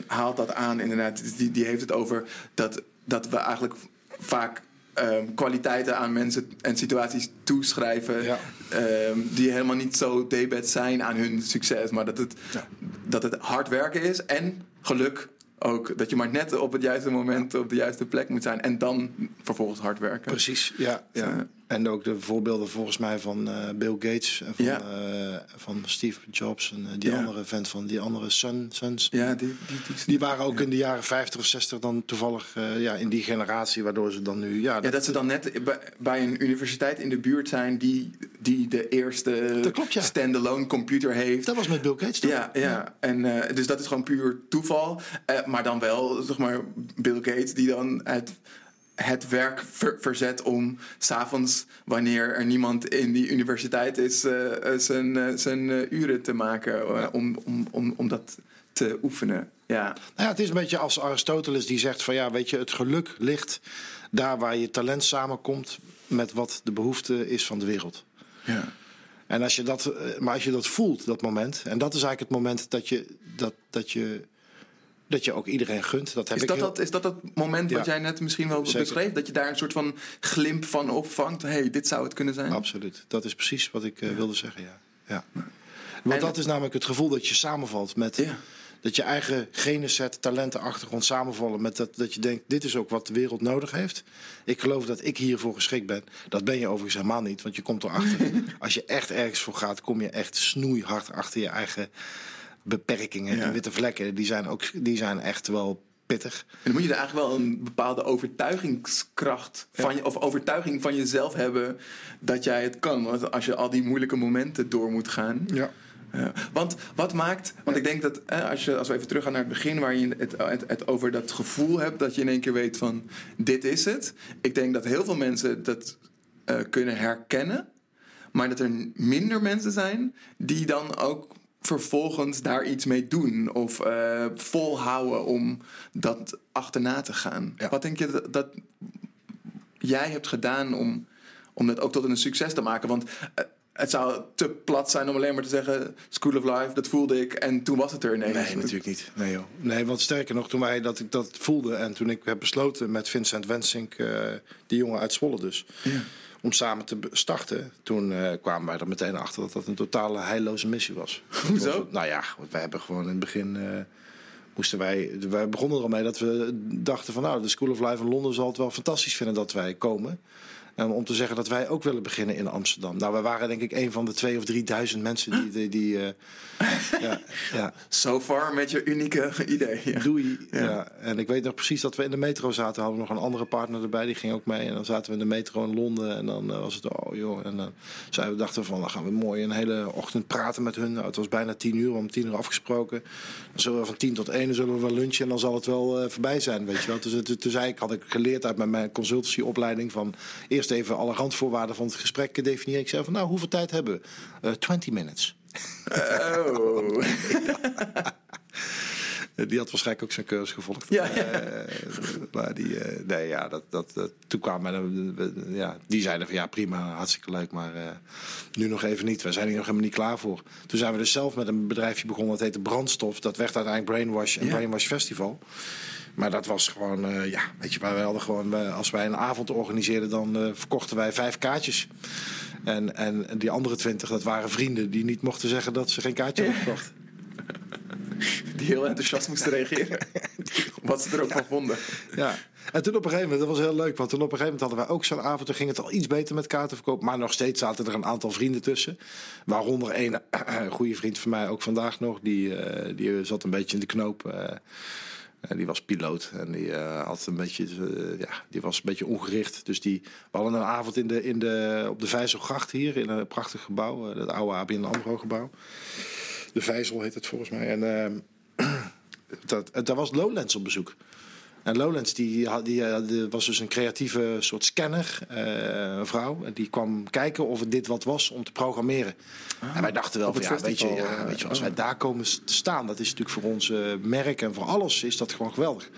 haalt dat aan inderdaad. Die, die heeft het over dat, dat we eigenlijk vaak ehm, kwaliteiten aan mensen en situaties toeschrijven... Ja. ehm, die helemaal niet zo debet zijn aan hun succes. Maar dat het, Ja. dat het hard werken is en geluk ook. Dat je maar net op het juiste moment op de juiste plek moet zijn... en dan vervolgens hard werken. Precies, ja. ja. Ja. En ook de voorbeelden volgens mij van eh, Bill Gates en van, Ja. eh, van Steve Jobs en eh, die Ja. andere vent van die andere Sun, Suns. Ja, die, die, die, Die waren ook in de jaren 50 of 60 dan toevallig ja, in die generatie, waardoor ze dan nu. Ja, Ja, dat ze dan net bij- een universiteit in de buurt zijn die, die de eerste Dat klopt, standalone computer heeft. dat was met Bill Gates toch? Ja, ja. En, dus dat is gewoon puur toeval. Maar dan wel, zeg maar, Bill Gates die dan het, het werk ver- verzet om s'avonds, wanneer er niemand in die universiteit is, eh, eh, zijn, eh, zijn uren te maken om, om, om, om dat te oefenen. Ja, Nou ja, het is een beetje als Aristoteles die zegt van ja, weet je, het geluk ligt daar waar je talent samenkomt met wat de behoefte is van de wereld. ja. En als je dat, maar als je dat voelt, dat moment, en dat is eigenlijk het moment dat je, dat, dat je, dat je ook iedereen gunt. Dat heb Is ik dat, heel- dat, is dat dat moment wat jij net misschien wel Zeker. beschreef? Dat je daar een soort van glimp van opvangt? hey, dit zou het kunnen zijn? Absoluut. Dat is precies wat ik eh, wilde zeggen, ja. ja. Want En- dat is namelijk het gevoel dat je samenvalt met... Ja. Dat je eigen geneset, talenten, achtergrond samenvallen met dat, dat je denkt, dit is ook wat de wereld nodig heeft. Ik geloof dat ik hiervoor geschikt ben. Dat ben je overigens helemaal niet, want je komt erachter. Als je echt ergens voor gaat, kom je echt snoeihard achter je eigen beperkingen. Ja. Die witte vlekken, die zijn, ook, die zijn echt wel pittig. En dan moet je er eigenlijk wel een bepaalde overtuigingskracht van je, of overtuiging van jezelf hebben dat jij het kan. Want als je al die moeilijke momenten door moet gaan. Ja. Ja. Want wat maakt, want ik denk dat eh, als, je, als we even teruggaan naar het begin, waar je het, het, het over dat gevoel hebt dat je in één keer weet van dit is het. Ik denk dat heel veel mensen dat eh, kunnen herkennen, maar dat er minder mensen zijn die dan ook vervolgens daar iets mee doen of eh, volhouden om dat achterna te gaan. Ja. Wat denk je dat, dat jij hebt gedaan om, om dat ook tot een succes te maken? Want eh, het zou te plat zijn om alleen maar te zeggen... School of Life, dat voelde ik en toen was het er ineens. Nee, natuurlijk niet. Nee, joh. nee, want sterker nog, toen wij dat ik dat voelde en toen ik heb besloten met Vincent Wensink, eh, die jongen uit Zwolle dus, om samen te starten, toen eh, kwamen wij er meteen achter dat dat een totale heilloze missie was. Hoezo? Nou ja, want wij hebben gewoon in het begin. eh, Moesten wij, wij begonnen er al mee dat we dachten van nou, de School of Life in Londen zal het wel fantastisch vinden dat wij komen. En om te zeggen dat wij ook willen beginnen in Amsterdam. Nou, wij waren denk ik een van de twee of drieduizend mensen die, die, die eh, ja, ja, So far met je unieke idee. Ja. Doei. Ja. Ja. En ik weet nog precies dat we in de metro zaten. Hadden we nog een andere partner erbij, die ging ook mee. En dan zaten we in de metro in Londen. En dan eh, was het, oh joh. En dan zeiden we, dachten we van, dan gaan we mooi een hele ochtend praten met hun. Nou, het was bijna tien uur, om tien uur afgesproken. Dan zullen we van tien tot één zullen we wel lunchen. En dan zal het wel eh, voorbij zijn, weet je wel. Dus toen, toen zei ik, had ik geleerd uit mijn, mijn consultancyopleiding... van eerst even alle randvoorwaarden van het gesprek definiëren. Ik zei van, nou, hoeveel tijd hebben we? Eh 20 minutes. Oh. Eh, Die had waarschijnlijk ook zijn cursus gevolgd. Ja, Eh, maar die, eh, nee, ja, dat, dat, dat, toen kwamen ja, die zeiden van ja, prima, hartstikke leuk, maar nu nog even niet. We zijn hier nog helemaal niet klaar voor. Toen zijn we dus zelf met een bedrijfje begonnen, dat heette Brandstof. Dat werd uiteindelijk Brainwash en Ja. Brainwash Festival. Maar dat was gewoon, ja, weet je, wij hadden gewoon, als wij een avond organiseerden, dan verkochten wij vijf kaartjes. En, en die andere twintig, dat waren vrienden die niet mochten zeggen dat ze geen kaartje hadden gekocht. Die heel enthousiast moesten reageren. Wat ze er ook van vonden. Ja. En toen op een gegeven moment, dat was heel leuk, want toen op een gegeven moment hadden wij ook zo'n avond. Toen ging het al iets beter met kaartenverkoop. Maar nog steeds zaten er een aantal vrienden tussen. Waaronder een goede vriend van mij, ook vandaag nog. Die, eh, die zat een beetje in de knoop. eh, en die was piloot en die eh, had een beetje, eh, ja, die was een beetje ongericht. Dus die, we hadden een avond in de, in de, op de Vijzelgracht hier in een prachtig gebouw, eh, het oude ABN AMRO gebouw. De Vijzel heet het volgens mij. En eh, dat, daar was Lowlands op bezoek. En Lowlands die, had- die, eh, die was dus een creatieve soort scanner, eh, een vrouw. En die kwam kijken of het dit wat was om te programmeren. en wij dachten wel van ja, weet je, ja, eh, weet je, als oh. wij daar komen te staan, dat is natuurlijk voor ons eh, merk en voor alles is dat gewoon geweldig.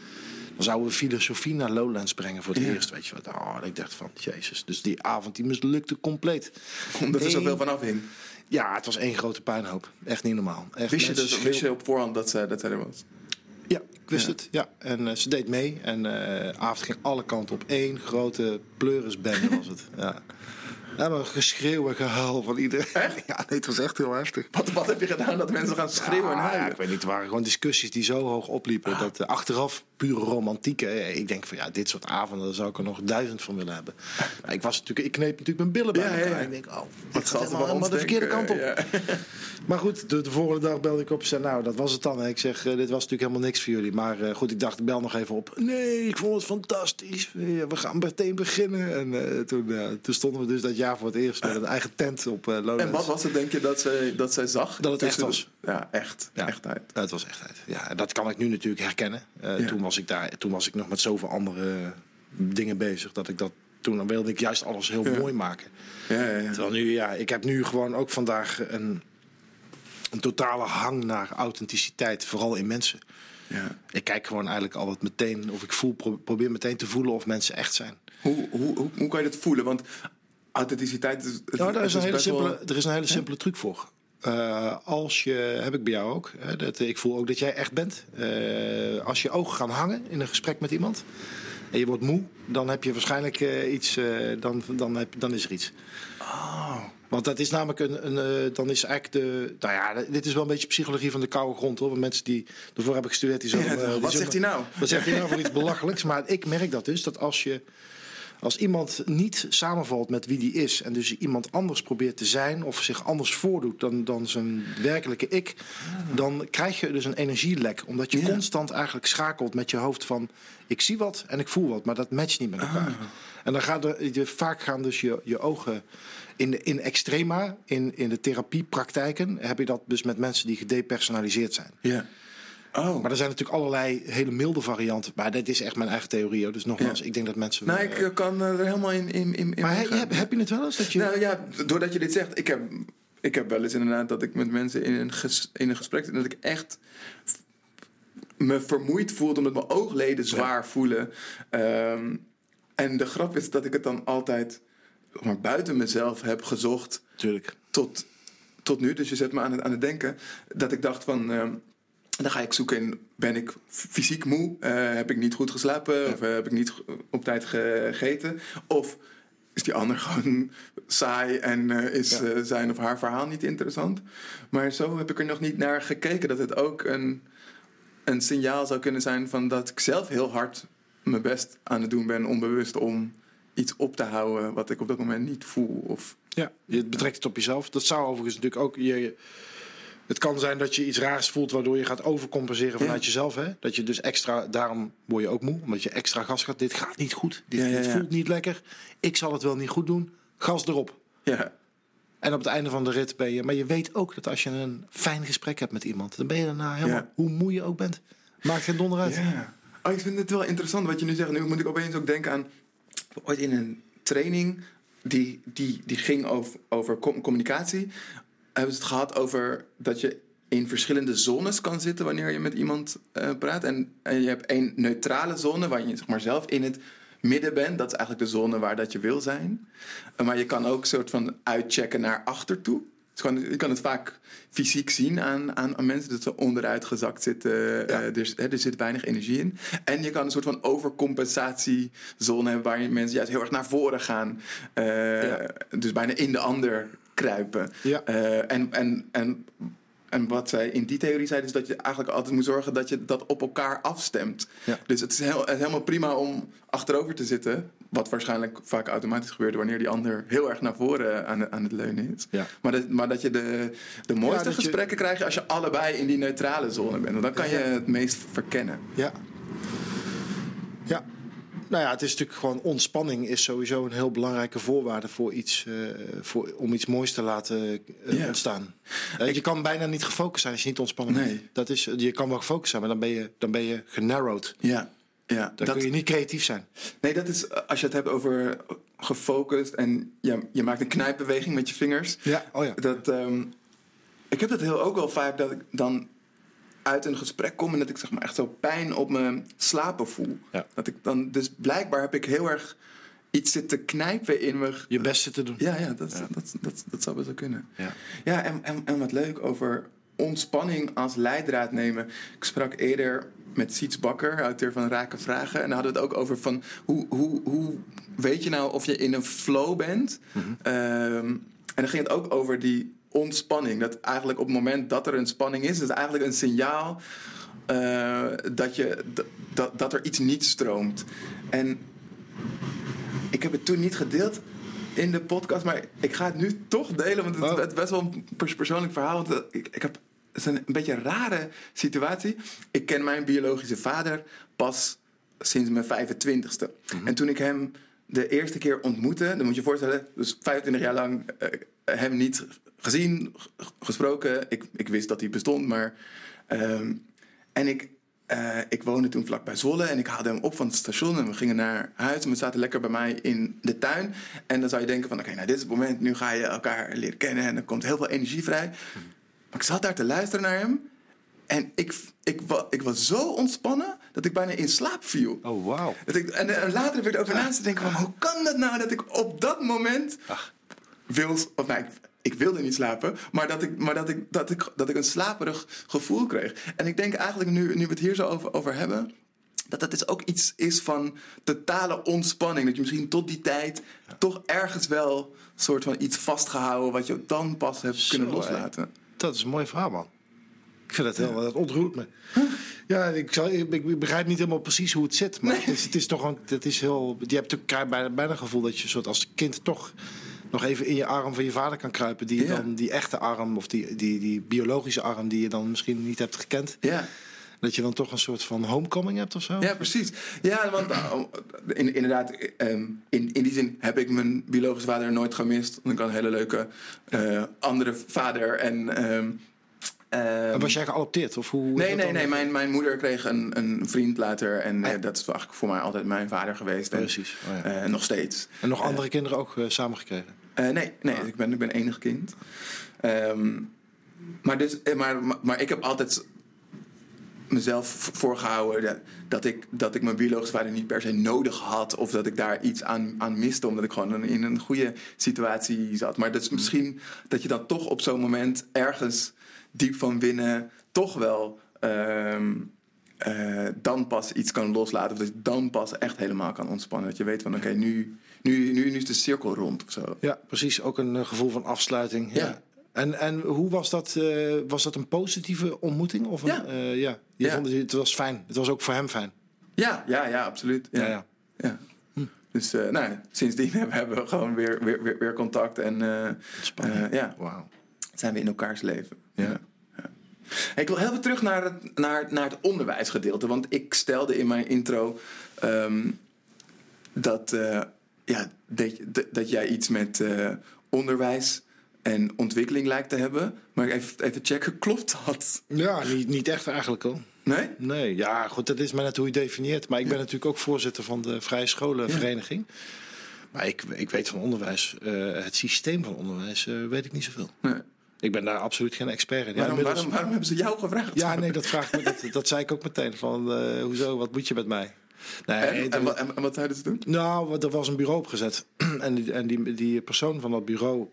Dan zouden we filosofie naar Lowlands brengen voor het Ja. eerst, weet je wat. Oh, ik dacht van, jezus. Dus die avond die mislukte compleet. Omdat er zoveel van afhing. Ja, het was één grote puinhoop. Echt niet normaal. Echt Wist je, dus, wist je op voorhand dat zij, dat zij er was? Ja, ik wist Ja. het. Ja. En eh, ze deed mee. En eh avond ging alle kanten op. één grote pleurisbende was het. Ja. Ja, maar geschreeuw en gehuil van iedereen. Ja, nee, het was echt heel heftig. Wat, wat heb je gedaan dat mensen gaan schreeuwen en Ah, ja, huilen? ik weet niet, er waren gewoon discussies die zo hoog opliepen. Dat eh, achteraf pure romantiek. hè. Ik denk van ja, dit soort avonden daar zou ik er nog duizend van willen hebben. Maar ik, was natuurlijk, ik kneep natuurlijk mijn billen bij ja, elkaar. ja. Ik denk, oh, dit Wat gaat helemaal, de verkeerde kant op. Ja. Maar goed, de, de volgende dag belde ik op en zei, nou, dat was het dan. Ik zeg, eh, dit was natuurlijk helemaal niks voor jullie. Maar eh, goed, ik dacht, ik bel nog even op. Nee, ik vond het fantastisch. Ja, we gaan meteen beginnen. En eh, toen, eh, toen stonden we dus dat jaar voor het eerst met een eigen tent op eh Lowlands. En wat was het, denk je, dat zij, dat zij zag? Dat het echt was. Ja, echt. Echtheid. Het was echtheid. Ja, en dat kan ik nu natuurlijk herkennen. Eh, toen, was ik daar, toen was ik nog met zoveel andere dingen bezig. Dat ik dat, toen wilde ik juist alles heel Ja. mooi maken. Ja, ja, ja. Terwijl nu, ja, ik heb nu gewoon ook vandaag een, een totale hang naar authenticiteit. Vooral in mensen. ja. Ik kijk gewoon eigenlijk altijd meteen, of ik voel, pro- probeer meteen te voelen of mensen echt zijn. Hoe, hoe, hoe, hoe kan je dat voelen? Want authenticiteit is... het- Nou, daar is een hele wel- simpele, er is een hele simpele truc voor. Eh, als je, heb ik bij jou ook, hè, dat, ik voel ook dat jij echt bent. Eh, als je ogen gaan hangen in een gesprek met iemand en je wordt moe, dan heb je waarschijnlijk eh, iets, eh, dan, dan, heb, dan is er iets. Want dat is namelijk een, een eh, dan is eigenlijk de, nou ja, dit is wel een beetje psychologie van de koude grond hoor. Want mensen die ervoor hebben gestudeerd, die zullen. Ja, eh, die wat zullen- zegt hij nou? Wat zegt hij nou voor iets belachelijks? Maar ik merk dat dus, dat als je als iemand niet samenvalt met wie die is en dus iemand anders probeert te zijn of zich anders voordoet dan, dan zijn werkelijke ik, dan krijg je dus een energielek. Omdat je constant eigenlijk schakelt met je hoofd van ik zie wat en ik voel wat, maar dat matcht niet met elkaar. En dan gaat er, je, vaak gaan dus je, je ogen in, de, in extrema, in, in de therapiepraktijken, heb je dat dus met mensen die gedepersonaliseerd zijn. Ja. Oh. Maar er zijn natuurlijk allerlei hele milde varianten. Maar dit is echt mijn eigen theorie. Dus nogmaals, Ja. ik denk dat mensen. nou, ik eh, kan eh, er helemaal in, in, in, maar he- heb, heb je het wel eens dat je. Nou ja, doordat je dit zegt, ik heb, ik heb wel eens inderdaad dat ik met mensen in een, ges- in een gesprek zit en dat ik echt me vermoeid voelde omdat mijn oogleden zwaar voelen. Ehm, en de grap is dat ik het dan altijd maar buiten mezelf heb gezocht Tuurlijk. tot, tot nu. Dus je zet me aan het, aan het denken dat ik dacht van... dan ga ik zoeken in, ben ik fysiek moe? Eh, heb ik niet goed geslapen? Of eh, heb ik niet op tijd gegeten? Of is die ander gewoon saai en eh, is Ja. zijn of haar verhaal niet interessant? Maar zo heb ik er nog niet naar gekeken dat het ook een, een signaal zou kunnen zijn van dat ik zelf heel hard mijn best aan het doen ben, onbewust om iets op te houden wat ik op dat moment niet voel. Of, Ja, je betrekt het op jezelf. Dat zou overigens natuurlijk ook. Je- het kan zijn dat je iets raars voelt waardoor je gaat overcompenseren vanuit Ja. jezelf. Hè? Dat je dus extra, daarom word je ook moe, omdat je extra gas gaat. Dit gaat niet goed. Dit, Ja, ja, dit voelt niet lekker. Ik zal het wel niet goed doen. Gas erop. ja, En op het einde van de rit ben je. Maar je weet ook dat als je een fijn gesprek hebt met iemand, dan ben je daarna helemaal, hoe moe je ook bent. Maakt geen donder uit. Ja. Oh, ik vind het wel interessant wat je nu zegt. Nu moet ik opeens ook denken aan ooit in een training die, die, die ging over, over com- communicatie. Hebben ze het gehad over dat je in verschillende zones kan zitten wanneer je met iemand eh, praat. En, en je hebt één neutrale zone waar je zeg maar, zelf in het midden bent. Dat is eigenlijk de zone waar dat je wil zijn. Eh, Maar je kan ook soort van uitchecken naar achter toe. Dus kan, je kan het vaak fysiek zien aan, aan, aan mensen dat ze onderuit gezakt zitten. Ja. Dus, hè, er zit weinig energie in. En je kan een soort van overcompensatiezone hebben waarin mensen juist heel erg naar voren gaan. Ja. Dus bijna in de ander kruipen. Ja. Eh, en, en, en, en wat zij in die theorie zei, is dat je eigenlijk altijd moet zorgen dat je dat op elkaar afstemt. Ja. Dus het is, heel, het is helemaal prima om achterover te zitten. Wat waarschijnlijk vaak automatisch gebeurt wanneer die ander heel erg naar voren aan, aan het leunen is. Ja. Maar, dat, maar dat je de, de mooiste je- gesprekken krijgt als je allebei in die neutrale zone bent. Want dan kan je het meest verkennen. Ja. Ja. Nou ja, het is natuurlijk gewoon ontspanning is sowieso een heel belangrijke voorwaarde voor iets, eh, voor, om iets moois te laten eh, Ja. ontstaan. Eh, je kan bijna niet gefocust zijn als je niet ontspannen Nee. bent. Dat is, je kan wel gefocust zijn, maar dan ben je, dan ben je genarrowed. Ja, ja. Dan Dat, kun je niet creatief zijn. nee, dat is als je het hebt over gefocust en je, je maakt een knijpbeweging met je vingers. Ja, oh ja. Dat, ehm, ik heb dat heel ook wel vaak dat ik dan uit een gesprek kom en dat ik zeg maar echt zo pijn op mijn slapen voel. Ja. Dat ik dan, dus blijkbaar heb ik heel erg iets zitten knijpen in me. Je beste te doen. Ja, ja, dat, Dat, dat, dat, zou best wel kunnen. Ja. Ja, en, en, en wat leuk over ontspanning als leidraad nemen. Ik sprak eerder met Siets Bakker, auteur van Rake Vragen. En daar hadden we het ook over van hoe, hoe, hoe weet je nou of je in een flow bent? Ehm, en dan ging het ook over die ontspanning. Dat eigenlijk op het moment dat er een spanning is, is eigenlijk een signaal eh, dat, je, dat, dat, er iets niet stroomt. En ik heb het toen niet gedeeld in de podcast, maar ik ga het nu toch delen, want het, Oh. is best wel een pers- persoonlijk verhaal. Want eh, ik, ik heb, het is een, een beetje een rare situatie. Ik ken mijn biologische vader pas sinds mijn 25ste. En toen ik hem de eerste keer ontmoette, dan moet je je voorstellen, dus 25 jaar lang eh, hem niet gezien, gesproken. Ik, ik wist dat hij bestond, maar. ehm, en ik, eh, ik woonde toen vlakbij Zwolle en ik haalde hem op van het station en we gingen naar huis en we zaten lekker bij mij in de tuin. En dan zou je denken van oké, nou dit is het moment, nu ga je elkaar leren kennen en er komt heel veel energie vrij. Maar ik zat daar te luisteren naar hem en ik, ik, ik was zo ontspannen dat ik bijna in slaap viel. Oh. Dat ik, en, en later heb ik erover na te denken van hoe kan dat nou dat ik op dat moment wil, of nou, ik, ik wilde niet slapen, maar dat ik, maar dat ik, dat ik, dat ik een slaperig gevoel kreeg. En ik denk eigenlijk nu, nu we het hier zo over, over hebben, dat dat dus ook iets is van totale ontspanning. Dat je misschien tot die tijd toch ergens wel soort van iets vastgehouden wat je dan pas hebt kunnen loslaten. Dat is een mooi verhaal, man. Ik vind het heel, dat ontroert me. Ja, ik, zal, ik, ik begrijp niet helemaal precies hoe het zit. Maar het, is, het is toch een, het is heel. Je hebt natuurlijk bijna, bijna het gevoel dat je soort als kind toch nog even in je arm van je vader kan kruipen. Die, Ja. dan, die echte arm of die, die, die biologische arm die je dan misschien niet hebt gekend. Ja. Dat je dan toch een soort van homecoming hebt of zo. Ja, precies. Ja, want uh, in, inderdaad, ehm, in, in die zin heb ik mijn biologische vader nooit gemist. Want ik had een hele leuke eh, andere vader. En, ehm, ehm, En was jij geadopteerd? Of hoe, nee, nee, nee. Mijn, mijn moeder kreeg een, een vriend later. En eh, Ja. dat is eigenlijk voor mij altijd mijn vader geweest. En, Precies. Oh, ja. eh, nog steeds. En nog andere kinderen ook eh, samengekregen? Eh, nee, nee ik, ben, ik ben enig kind. Ehm, maar, dus, maar, maar, maar ik heb altijd mezelf voorgehouden dat, ik, dat ik mijn biologische vader niet per se nodig had. Of dat ik daar iets aan, aan miste, omdat ik gewoon in een goede situatie zat. Maar dat is misschien dat je dan toch op zo'n moment ergens diep van binnen toch wel ehm, eh, dan pas iets kan loslaten. Of dat je dan pas echt helemaal kan ontspannen. Dat je weet van oké, nu, nu, nu, nu is de cirkel rond of zo. Ja, precies. Ook een eh, gevoel van afsluiting. Ja. En, en hoe was dat? eh, was dat een positieve ontmoeting? Of een, Ja. eh, ja. Je Ja. vond het, het was fijn. Het was ook voor hem fijn. Ja, ja, ja, absoluut. Ja, Ja, ja. ja. Dus nou, sindsdien hebben we gewoon weer, weer, weer, weer contact en ja, Wauw. zijn we in elkaars leven. Ja. Ik wil heel veel terug naar het, naar, naar het onderwijsgedeelte. Want ik stelde in mijn intro ehm, dat, ja, dat, dat, dat jij iets met eh, onderwijs en ontwikkeling lijkt te hebben. Maar even, even checken, klopt dat? Ja, niet, niet echt eigenlijk hoor. Nee? Nee, ja, goed, dat is maar net hoe je definieert. Maar ik ben natuurlijk ook voorzitter van de Vrije Scholenvereniging. Maar ik, ik weet van onderwijs, eh, het systeem van onderwijs, eh, weet ik niet zoveel. nee. Ik ben daar absoluut geen expert in. Ja, Waarom, waarom, waarom hebben ze jou gevraagd? ja nee, dat vraag ik me. Dat, dat zei ik ook meteen. Van, hoezo, wat moet je met mij? Nee, En, en, wat- en, en wat zeiden ze toen? Nou, er was een bureau opgezet. en die, en die, die persoon van dat bureau.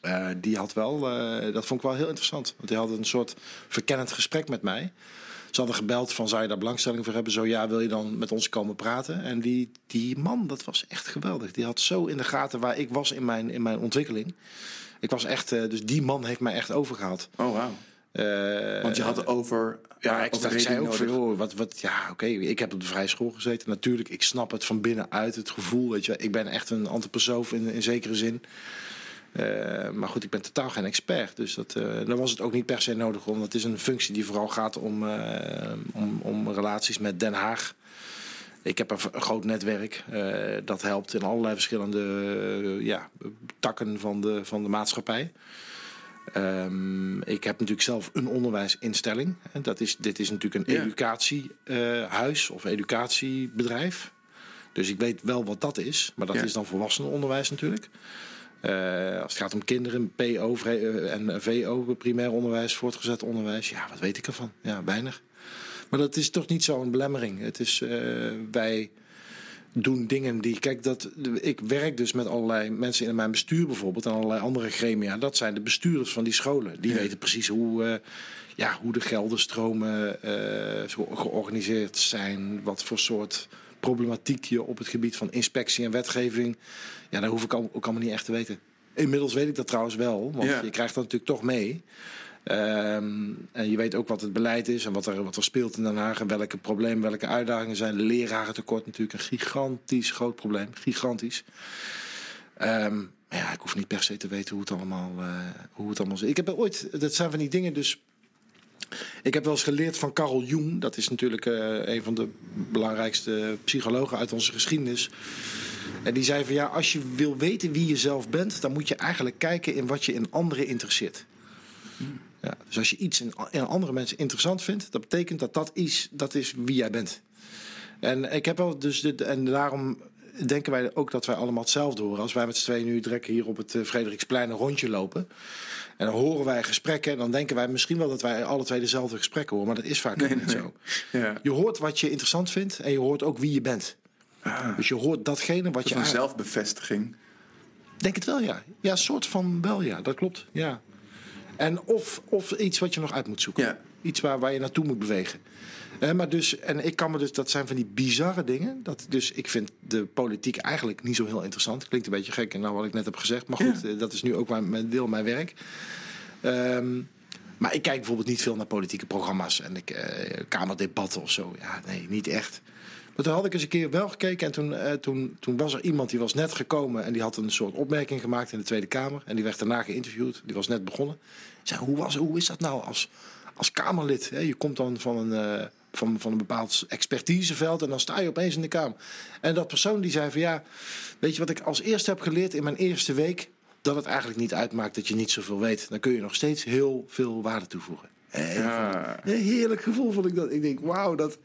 Eh, die had wel, eh, dat vond ik wel heel interessant. Want die had een soort verkennend gesprek met mij. Ze hadden gebeld van, zou je daar belangstelling voor hebben? Zo ja, wil je dan met ons komen praten? En die, die man, dat was echt geweldig. Die had zo in de gaten waar ik was in mijn, in mijn ontwikkeling. Ik was echt, eh, dus die man heeft mij echt overgehaald. Oh, wauw. Eh, Want je had het over... ja, ik, over ik zei ook nodig. wat, wat, ja, oké, ik heb op de vrije school gezeten. Natuurlijk, ik snap het van binnenuit, het gevoel, weet je. Ik ben echt een antroposoof in, in zekere zin. Eh, maar goed, ik ben totaal geen expert. Dus dat, eh dan was het ook niet per se nodig. Omdat het is een functie die vooral gaat om, om, om relaties met Den Haag. Ik heb een, groot netwerk. dat helpt in allerlei verschillende ja, takken van de, van de maatschappij. Ehm, ik heb natuurlijk zelf een onderwijsinstelling. En dat is, dit is natuurlijk een Ja. educatiehuis of educatiebedrijf. Dus ik weet wel wat dat is. Maar dat Ja. is dan volwassenenonderwijs natuurlijk. Eh, als het gaat om kinderen, PO eh, en VO, primair onderwijs, voortgezet onderwijs. Ja, wat weet ik ervan? Ja, weinig. Maar dat is toch niet zo'n belemmering. Het is, eh, wij doen dingen die. Kijk, dat, ik werk dus met allerlei mensen in mijn bestuur bijvoorbeeld en allerlei andere gremia. Dat zijn de bestuurders van die scholen. Die Ja. weten precies hoe, eh, ja, hoe de geldenstromen eh, georganiseerd zijn. Wat voor soort problematiek je op het gebied van inspectie en wetgeving. Ja, daar hoef ik ook allemaal niet echt te weten. Inmiddels weet ik dat trouwens wel, want Ja. je krijgt dat natuurlijk toch mee. Ehm, en je weet ook wat het beleid is en wat er, wat er speelt in Den Haag en welke problemen, welke uitdagingen zijn. Lerarentekort natuurlijk een gigantisch groot probleem. Gigantisch. Ehm, maar ja, ik hoef niet per se te weten hoe het allemaal, eh, hoe het allemaal zit. Ik heb ooit, dat zijn van die dingen dus. Ik heb wel eens geleerd van Carl Jung. Dat is natuurlijk eh, een van de belangrijkste psychologen uit onze geschiedenis. En die zei van ja, als je wil weten wie je zelf bent, dan moet je eigenlijk kijken in wat je in anderen interesseert. Ja, dus als je iets in, in andere mensen interessant vindt, dat betekent dat dat is, dat is wie jij bent. En ik heb wel dus de, en daarom denken wij ook dat wij allemaal hetzelfde horen. Als wij met z'n tweeën nu direct hier op het eh, Frederiksplein een rondje lopen. En dan horen wij gesprekken. En dan denken wij misschien wel dat wij alle twee dezelfde gesprekken horen. Maar dat is vaak niet zo. Ja. Je hoort wat je interessant vindt. En je hoort ook wie je bent. Dus je hoort datgene wat je... een zelfbevestiging. Denk het wel, ja. Ja, soort van wel, ja. Dat klopt, ja. En of, of iets wat je nog uit moet zoeken. Ja. Iets waar, waar je naartoe moet bewegen. Eh, maar dus, en ik kan me dus, dat zijn van die bizarre dingen. Dat, dus ik vind de politiek eigenlijk niet zo heel interessant. Klinkt een beetje gek en nou wat ik net heb gezegd. Maar goed, Ja. eh, dat is nu ook mijn, mijn deel mijn werk. Ehm, maar ik kijk bijvoorbeeld niet veel naar politieke programma's en ik, eh, kamerdebatten of zo. Ja, nee, niet echt. Maar toen had ik eens een keer wel gekeken en toen, eh, toen, toen was er iemand die was net gekomen en die had een soort opmerking gemaakt in de Tweede Kamer. En die werd daarna geïnterviewd. Die was net begonnen. Ik zei, hoe, was, hoe is dat nou als, als Kamerlid? Hè? Je komt dan van een, eh, van, van een bepaald expertiseveld en dan sta je opeens in de Kamer. En dat persoon die zei van ja, weet je wat ik als eerste heb geleerd in mijn eerste week? Dat het eigenlijk niet uitmaakt dat je niet zoveel weet. Dan kun je nog steeds heel veel waarde toevoegen. Ja. een heerlijk gevoel vond ik dat. Ik denk, wauw, dat,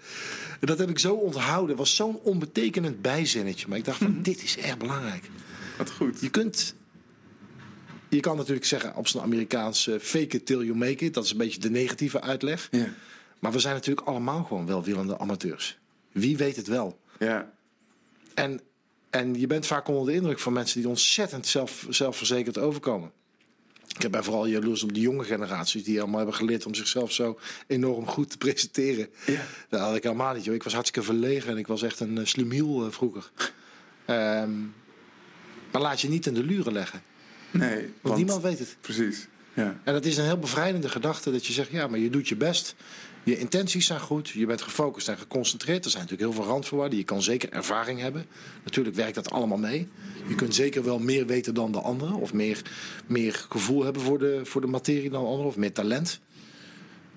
dat heb ik zo onthouden. Het was zo'n onbetekenend bijzinnetje. Maar ik dacht van, dit is erg belangrijk. Wat goed. Je kunt... Je kan natuurlijk zeggen op zijn Amerikaans... eh, fake it till you make it. Dat is een beetje de negatieve uitleg. Ja. Maar we zijn natuurlijk allemaal gewoon welwillende amateurs. Wie weet het wel? Ja. En, en je bent vaak onder de indruk van mensen die ontzettend zelf, zelfverzekerd overkomen. Ik ben vooral jaloers op de jonge generaties die allemaal hebben geleerd om zichzelf zo enorm goed te presenteren. Ja. Dat had ik helemaal niet. Joh. Ik was hartstikke verlegen en ik was echt een uh, slumiel eh, vroeger. Ehm, maar laat je niet in de luren leggen. Nee. Want, Want, niemand weet het. Precies. Ja. En dat is een heel bevrijdende gedachte dat je zegt, ja, maar je doet je best. Je intenties zijn goed, je bent gefocust en geconcentreerd. Er zijn natuurlijk heel veel randvoorwaarden. Je kan zeker ervaring hebben. Natuurlijk werkt dat allemaal mee. Je kunt zeker wel meer weten dan de anderen. Of meer, meer gevoel hebben voor de, voor de materie dan anderen. Of meer talent.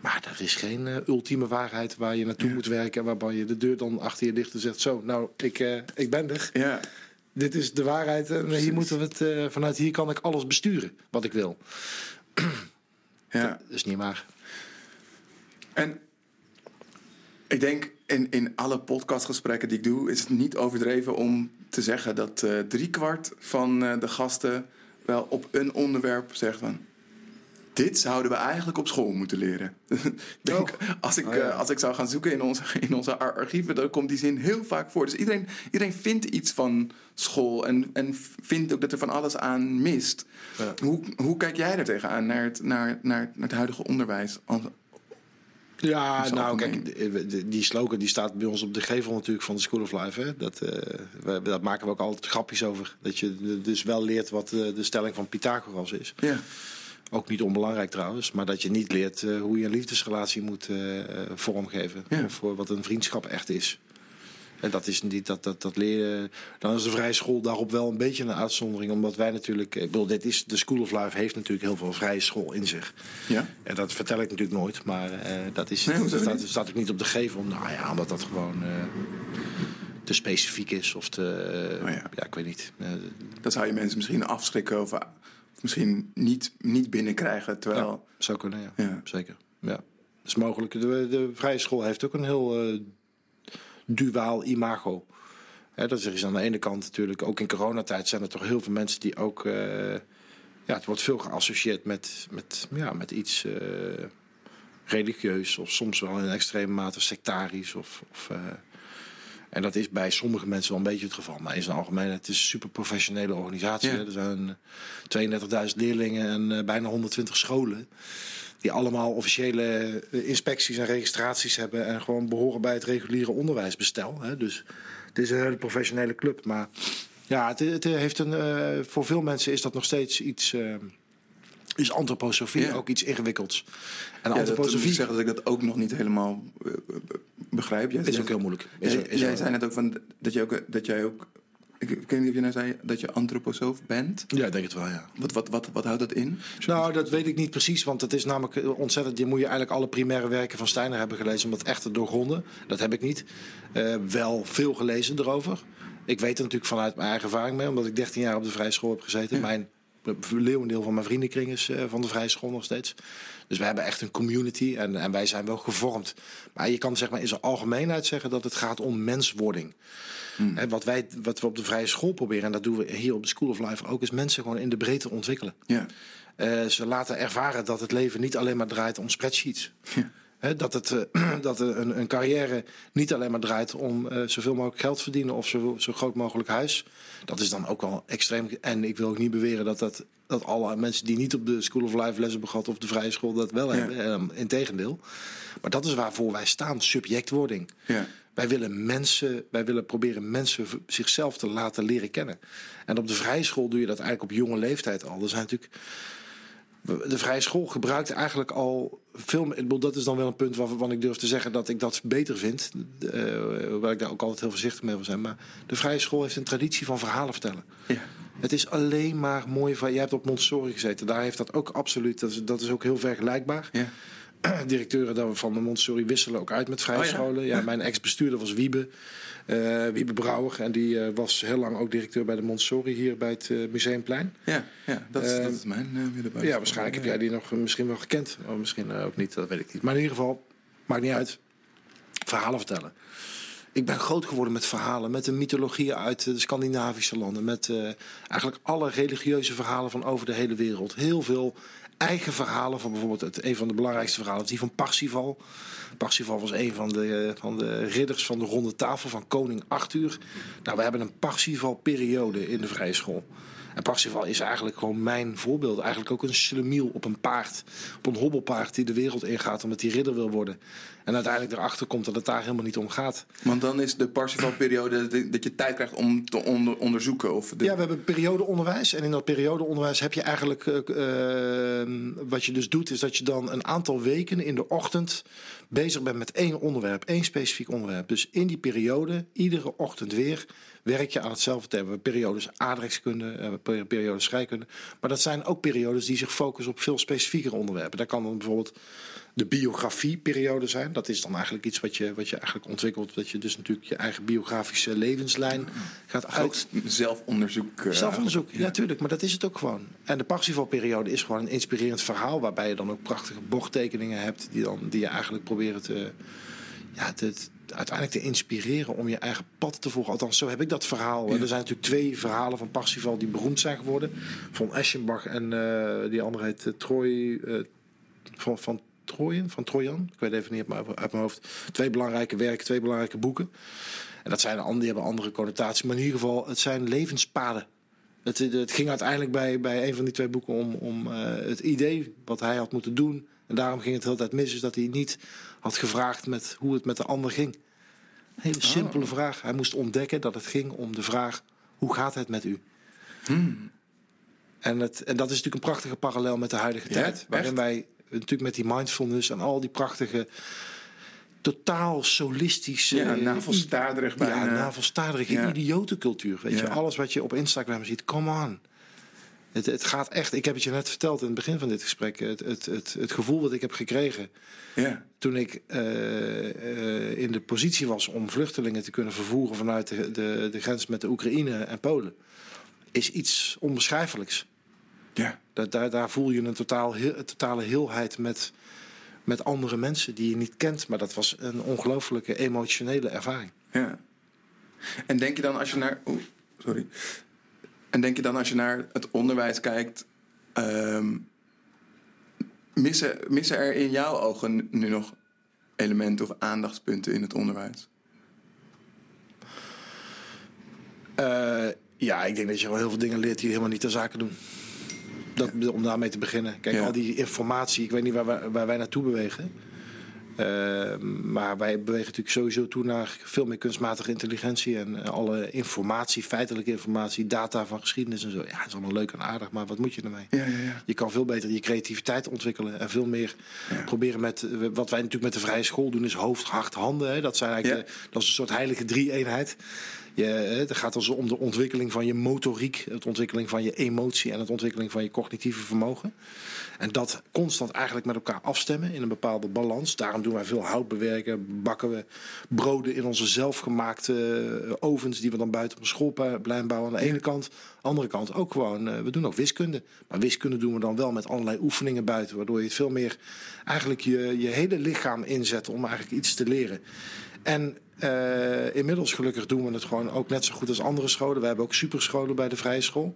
Maar er is geen eh, ultieme waarheid waar je naartoe moet werken. En waarbij je de deur dan achter je dicht en zegt, zo, nou, ik, eh, ik ben er. Ja. Dit is de waarheid en hier moeten we het, eh, vanuit hier kan ik alles besturen wat ik wil. Ja. Dat is niet waar. En ik denk in, in alle podcastgesprekken die ik doe, is het niet overdreven om te zeggen dat eh driekwart van eh, de gasten wel op een onderwerp zegt van. dit zouden we eigenlijk op school moeten leren. Denk, als, ik, Oh, ja. eh, als ik zou gaan zoeken in onze, in onze ar- archieven, dan komt die zin heel vaak voor. Dus iedereen, iedereen vindt iets van school en, en vindt ook dat er van alles aan mist. Ja. Hoe, hoe kijk jij er tegenaan, naar het, naar, naar, naar het huidige onderwijs? Ja, nou algemeen. kijk, die slogan die staat bij ons op de gevel natuurlijk van de School of Life. Hè? Dat, eh, we, dat maken we ook altijd grapjes over. Dat je dus wel leert wat eh, de stelling van Pythagoras is. Ja. Ook niet onbelangrijk trouwens, maar dat je niet leert eh, hoe je een liefdesrelatie moet vormgeven. Ja. Of voor wat een vriendschap echt is. En dat is niet dat, dat, dat leren. Dan is de vrije school daarop wel een beetje een uitzondering. Omdat wij natuurlijk. Ik bedoel, dit is, de School of Life heeft natuurlijk heel veel vrije school in zich. Ja? En dat vertel ik natuurlijk nooit, maar eh, dat, is, Nee, dat staat, staat ook niet op de gevel. Nou ja, omdat dat gewoon eh, te specifiek is. Of te, eh, Oh ja. ja. ik weet niet. Eh, Dan zou je mensen misschien afschrikken of misschien niet, niet binnenkrijgen. Terwijl, ja, zou kunnen, ja. Ja. Zeker. Ja. Dat is mogelijk. De, de vrije school heeft ook een heel eh, duaal imago. Hè, dat is aan de ene kant natuurlijk, ook in coronatijd zijn er toch heel veel mensen die ook... eh, ja, het wordt veel geassocieerd met, met, ja, met iets eh, religieus of soms wel in extreme mate sectarisch. Of, of, eh, en dat is bij sommige mensen wel een beetje het geval. Maar in zijn algemeen, het is een super professionele organisatie. Ja. Er zijn eh, 32.000 leerlingen en bijna 120 scholen. Die allemaal officiële eh, inspecties en registraties hebben. En gewoon behoren bij het reguliere onderwijsbestel. Hè. Dus het is een hele professionele club. Maar ja, het, het heeft een, eh, voor veel mensen is dat nog steeds iets. eh, is antroposofie Ja. ook iets ingewikkelds. En ja, dat, moet ik antroposofie zeggen dat ik dat ook nog niet helemaal begrijp. Jij, is ook heel moeilijk. Is, jij, is jij zei net ook van dat, je ook, dat jij ook. Ik, ik weet niet of je nou zei dat je antroposoof bent. Ja, ik denk het wel, ja. Wat, wat, wat, wat houdt dat in? Nou, dat weet ik niet precies, want het is namelijk eh, ontzettend. Je moet je eigenlijk alle primaire werken van Steiner hebben gelezen om dat echt te doorgronden. Dat heb ik niet. Eh, wel veel gelezen erover. Ik weet er natuurlijk vanuit mijn eigen ervaring mee, omdat ik 13 jaar op de vrije school heb gezeten. Mijn leeuwendeel van mijn vriendenkring is eh, van de vrije school nog steeds. Dus we hebben echt een community en, en wij zijn wel gevormd. Maar je kan zeg maar in zijn algemeenheid zeggen dat het gaat om menswording. Hè, wat, wij, wat we op de vrije school proberen, en dat doen we hier op de School of Life ook, is mensen gewoon in de breedte ontwikkelen. Ja. Eh, ze laten ervaren dat het leven niet alleen maar draait om spreadsheets. Dat het, eh, dat een, een carrière niet alleen maar draait om eh, zoveel mogelijk geld verdienen of zo, zo groot mogelijk huis. Dat is dan ook wel extreem. En ik wil ook niet beweren dat, dat, dat alle mensen die niet op de School of Life les hebben gehad of de vrije school dat wel Ja. hebben. Eh, Integendeel. Maar dat is waarvoor wij staan, subjectwording. Ja. Wij willen mensen, wij willen proberen mensen zichzelf te laten leren kennen. En op de vrije school doe je dat eigenlijk op jonge leeftijd al. Er zijn natuurlijk. De vrije school gebruikt eigenlijk al veel. Ik bedoel, dat is dan wel een punt waarvan ik durf te zeggen dat ik dat beter vind. eh, waar ik daar ook altijd heel voorzichtig mee wil zijn. Maar de vrije school heeft een traditie van verhalen vertellen. Ja. Het is alleen maar mooi. Van, jij hebt op Montessori gezeten. Daar heeft dat ook absoluut. Dat is, dat is ook heel vergelijkbaar. Ja. directeuren daar van de Montessori wisselen ook uit met vrije Oh ja? mijn ex-bestuurder was Wiebe, eh, Wiebe Brouwer. En die eh, was heel lang ook directeur bij de Montessori hier bij het eh, Museumplein. Ja, ja dat, is, dat is mijn middelbare Ja, waarschijnlijk heb jij die nog misschien wel gekend. Of misschien eh, ook niet, dat weet ik niet. Maar in ieder geval, maakt niet uit. Verhalen vertellen. Ik ben groot geworden met verhalen, met de mythologieën uit de Scandinavische landen. Met eigenlijk alle religieuze verhalen van over de hele wereld. Heel veel eigen verhalen van bijvoorbeeld het, een van de belangrijkste verhalen, die van Parsifal. Parsifal was een van de, van de ridders van de ronde tafel van koning Arthur. Nou, we hebben een Parsifal-periode in de vrije school. En Parsifal is eigenlijk gewoon mijn voorbeeld. Eigenlijk ook een slemiel op een paard. Op een hobbelpaard die de wereld ingaat omdat hij ridder wil worden. En uiteindelijk erachter komt dat het daar helemaal niet om gaat. Want dan is de Parsifal-periode dat- dat je tijd krijgt om te onder- onderzoeken. Of de... Ja, we hebben periodeonderwijs. En in dat periodeonderwijs heb je eigenlijk... eh, eh, wat je dus doet, is dat je dan een aantal weken in de ochtend... bezig bent met één onderwerp, één specifiek onderwerp. Dus in die periode, iedere ochtend weer... werk je aan hetzelfde thema. We hebben periodes aardrijkskunde, per- periodes scheikunde. Maar dat zijn ook periodes die zich focussen op veel specifiekere onderwerpen. Daar kan dan bijvoorbeeld de biografieperiode zijn. Dat is dan eigenlijk iets wat je, wat je eigenlijk ontwikkelt. Dat je dus natuurlijk je eigen biografische levenslijn gaat uit... Zelfonderzoek. eh, Zelfonderzoek, ja, tuurlijk, maar dat is het ook gewoon. En de Parsifal-periode is gewoon een inspirerend verhaal... waarbij je dan ook prachtige bordtekeningen hebt... die, dan, die je eigenlijk proberen te, ja, te, uiteindelijk te inspireren om je eigen pad te volgen. Althans, zo heb ik dat verhaal. Er zijn natuurlijk twee verhalen van Parsifal die beroemd zijn geworden. Van Eschenbach en uh, die andere heet uh, Troy... Uh, van, van Trojen, van Trojan. Ik weet even niet uit mijn, hoofd. Twee belangrijke werken, twee belangrijke boeken. En dat zijn, die hebben andere connotaties. Maar in ieder geval, het zijn levenspaden. Het, het ging uiteindelijk bij, bij een van die twee boeken om, om het idee wat hij had moeten doen. En daarom ging het de hele tijd mis. Is dat hij niet had gevraagd met hoe het met de ander ging. Een hele simpele vraag. Hij moest ontdekken dat het ging om de vraag: hoe gaat het met u? Hmm. En, het, en dat is natuurlijk een prachtige parallel met de huidige Ja, tijd. Waarin echt? wij natuurlijk met die mindfulness en al die prachtige, totaal solistische. Ja, eh, navelstaarderig ja, bijna. navelstaardige Ja. idiotencultuur. Weet je, alles wat je op Instagram ziet, come on. Het, het gaat echt, ik heb het je net verteld in het begin van dit gesprek. Het, het, het, het gevoel dat ik heb gekregen Ja. Toen ik eh, eh, in de positie was om vluchtelingen te kunnen vervoeren vanuit de, de, de grens met de Oekraïne en Polen, is iets onbeschrijfelijks. Ja. Dat, daar, daar voel je een totaal, heel, een totale heelheid met, met andere mensen die je niet kent. Maar dat was een ongelooflijke emotionele ervaring. Ja. En denk je dan als je naar. Oeh, sorry. En denk je dan als je naar het onderwijs kijkt. ehm, missen, missen er in jouw ogen nu nog elementen of aandachtspunten in het onderwijs? Eh, ja, ik denk dat je wel heel veel dingen leert die helemaal niet ter zake doen. Dat, Om daarmee te beginnen. Kijk, Ja. al die informatie, ik weet niet waar waar wij naartoe bewegen. Eh, maar wij bewegen natuurlijk sowieso toe naar veel meer kunstmatige intelligentie. En eh, alle informatie, feitelijke informatie, data van geschiedenis en zo. Ja, dat is allemaal leuk en aardig, maar wat moet je ermee? Ja, ja, ja. Je kan veel beter je creativiteit ontwikkelen en veel meer proberen met eh, wat wij natuurlijk met de vrije school doen, is hoofd, hart, handen. Hè. Dat, zijn eigenlijk de- dat is een soort heilige drie-eenheid. Je, het gaat dus om de ontwikkeling van je motoriek, het ontwikkeling van je emotie en het ontwikkeling van je cognitieve vermogen. En dat constant eigenlijk met elkaar afstemmen in een bepaalde balans. Daarom doen wij veel hout bewerken, bakken we broden in onze zelfgemaakte eh, ovens die we dan buiten op een schoolplein bouwen aan de ene kant. andere kant ook gewoon, eh, we doen ook wiskunde. Maar wiskunde doen we dan wel met allerlei oefeningen buiten, waardoor je het veel meer eigenlijk je, je hele lichaam inzet om eigenlijk iets te leren. En eh, inmiddels gelukkig doen we het gewoon ook net zo goed als andere scholen. We hebben ook superscholen bij de vrije school.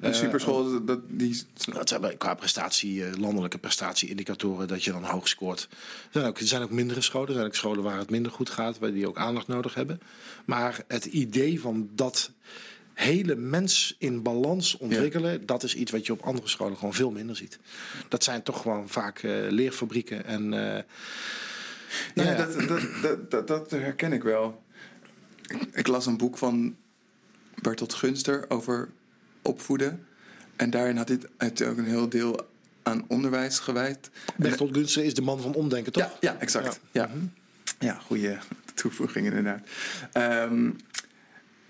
De superschool, dat, dat- die. Dat bij- qua prestatie, eh, landelijke prestatieindicatoren, dat je dan hoog scoort. Er zijn, ook, er zijn ook mindere scholen. Er zijn ook scholen waar het minder goed gaat, waar die ook aandacht nodig hebben. Maar het idee van dat hele mens in balans ontwikkelen, dat is iets wat je op andere scholen gewoon veel minder ziet. Dat zijn toch gewoon vaak eh, leerfabrieken. En, eh, nou ja. Dat, dat, dat, dat, herken ik wel. Ik, las een boek van Bertolt Gunster over opvoeden. En daarin had hij ook een heel deel aan onderwijs gewijd. Bertolt Gunster is de man van omdenken, toch? Ja, ja exact. Ja, ja. goede toevoeging inderdaad. Ehm,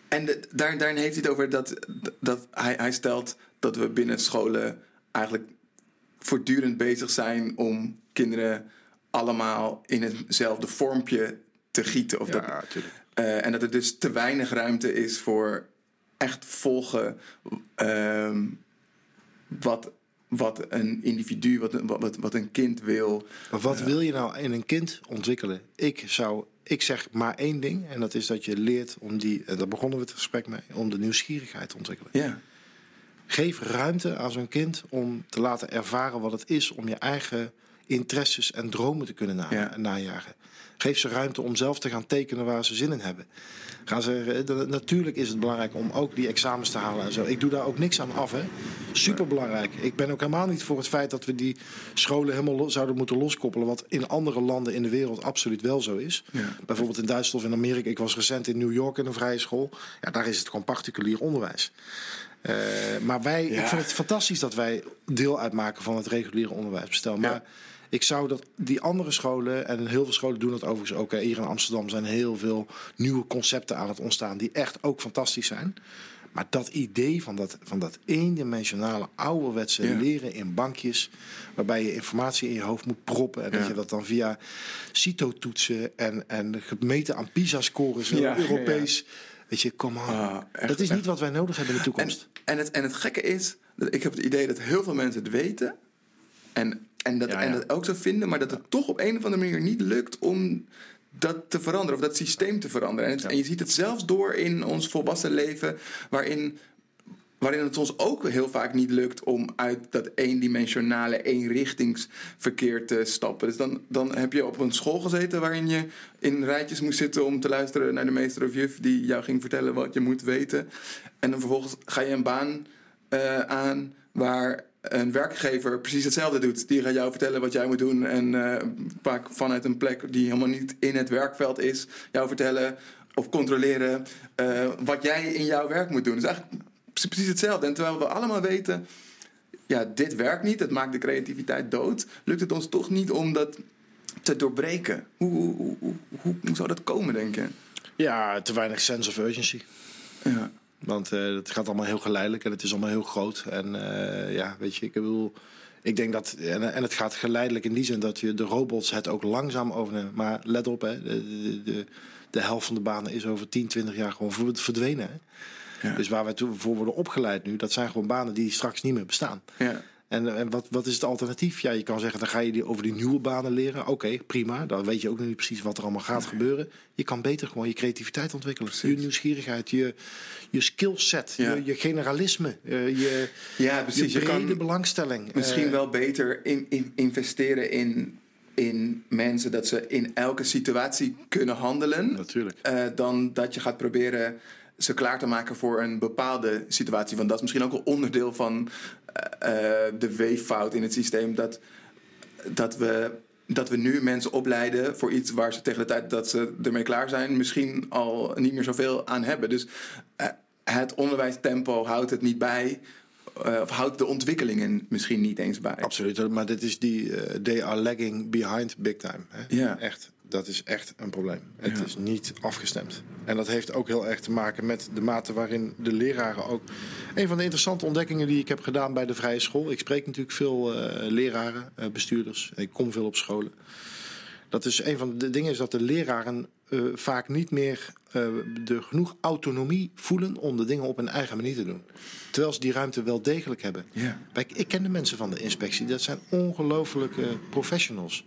en daar, daarin heeft hij het over dat, dat hij, hij stelt dat we binnen scholen eigenlijk voortdurend bezig zijn om kinderen allemaal in hetzelfde vormpje te gieten. Of dat, natuurlijk. eh, en dat er dus te weinig ruimte is voor echt volgen ehm, wat, wat een individu, wat, een- wat, wat een kind wil. Maar wat wil je nou in een kind ontwikkelen? Ik zou, ik zeg maar één ding, en dat is dat je leert om die, en daar begonnen we het gesprek mee, om de nieuwsgierigheid te ontwikkelen. Ja, Geef ruimte aan zo'n kind om te laten ervaren wat het is om je eigen interesses en dromen te kunnen na- Ja. najagen. Geef ze ruimte om zelf te gaan tekenen waar ze zin in hebben. Gaan ze, eh, natuurlijk is het belangrijk om ook die examens te halen en zo. Ik doe daar ook niks aan af. Hè. Super belangrijk. Ik ben ook helemaal niet voor het feit dat we die scholen helemaal zouden moeten loskoppelen. Wat in andere landen in de wereld absoluut wel zo is. Ja. Bijvoorbeeld in Duitsland of in Amerika. Ik was recent in New York in een vrije school. Ja, daar is het gewoon particulier onderwijs. Eh, maar wij, Ja. ik vind het fantastisch dat wij deel uitmaken van het reguliere onderwijsbestel. Maar Ja. Ik zou dat die andere scholen, en heel veel scholen doen dat overigens ook. hè. Hier in Amsterdam zijn heel veel nieuwe concepten aan het ontstaan die echt ook fantastisch zijn. Maar dat idee van dat, van dat eendimensionale ouderwetse Ja. leren in bankjes, waarbij je informatie in je hoofd moet proppen en dat je dat dan via CITO-toetsen en, en gemeten aan PISA-scores Ja, Europees. Weet je, kom aan. Ah, dat is echt. niet wat wij nodig hebben in de toekomst. en, het, en het gekke is, dat ik heb het idee dat heel veel mensen het weten. En, en, dat, Ja, en dat ook zo vinden, maar dat het toch op een of andere manier niet lukt om dat te veranderen of dat systeem te veranderen. En, het- en je ziet het zelfs door in ons volwassen leven, waarin, waarin het ons ook heel vaak niet lukt om uit dat eendimensionale, eenrichtingsverkeer te stappen. Dus dan, dan heb je op een school gezeten waarin je in rijtjes moest zitten om te luisteren naar de meester of juf die jou ging vertellen wat je moet weten. En dan vervolgens ga je een baan eh, aan waar een werkgever precies hetzelfde doet. Die gaat jou vertellen wat jij moet doen. En eh, vaak vanuit een plek die helemaal niet in het werkveld is, jou vertellen of controleren eh, wat jij in jouw werk moet doen. Dus eigenlijk pre- precies hetzelfde. En terwijl we allemaal weten, ja, dit werkt niet, het maakt de creativiteit dood, lukt het ons toch niet om dat te doorbreken. Hoe, hoe, hoe, hoe, hoe, hoe zou dat komen, denk je? Ja, te weinig sense of urgency. Ja. Want eh, het gaat allemaal heel geleidelijk en het is allemaal heel groot. En eh, ja, weet je, ik bedoel, ik denk dat. En, en het gaat geleidelijk in die zin dat je de robots het ook langzaam overnemen. Maar let op, hè, de, de, de, helft van de banen is over 10, 20 jaar gewoon ver- verdwenen. Hè? Ja. Dus waar wij toe- voor worden opgeleid nu, dat zijn gewoon banen die straks niet meer bestaan. Ja. En, en wat, wat is het alternatief? Ja, je kan zeggen, dan ga je die, over die nieuwe banen leren. Oké, prima. Dan weet je ook nog niet precies wat er allemaal gaat gebeuren. Je kan beter gewoon je creativiteit ontwikkelen. Je nieuwsgierigheid, je, je skillset, Ja. je, je generalisme, eh, je, ja, precies. je Je brede kan belangstelling. misschien Eh, wel beter in, in, investeren in, in mensen dat ze in elke situatie kunnen handelen. Natuurlijk. eh, dan dat je gaat proberen ze klaar te maken voor een bepaalde situatie. Want dat is misschien ook een onderdeel van eh, eh, de weeffout in het systeem. Dat, dat, we, dat we nu mensen opleiden voor iets waar ze tegen de tijd dat ze ermee klaar zijn, misschien al niet meer zoveel aan hebben. Dus eh, het onderwijstempo houdt het niet bij. of houdt de ontwikkelingen misschien niet eens bij. Absoluut, maar dit is die, they are lagging behind big time. Hè? Ja. Echt, dat is echt een probleem. Het Ja. is niet afgestemd. En dat heeft ook heel erg te maken met de mate waarin de leraren ook... Een van de interessante ontdekkingen die ik heb gedaan bij de vrije school... Ik spreek natuurlijk veel eh, leraren, eh, bestuurders. Ik kom veel op scholen. Dat is een van de dingen is dat de leraren eh, vaak niet meer de genoeg autonomie voelen om de dingen op hun eigen manier te doen. Terwijl ze die ruimte wel degelijk hebben. Ja. Kijk, ik ken de mensen van de inspectie, dat zijn ongelofelijke professionals.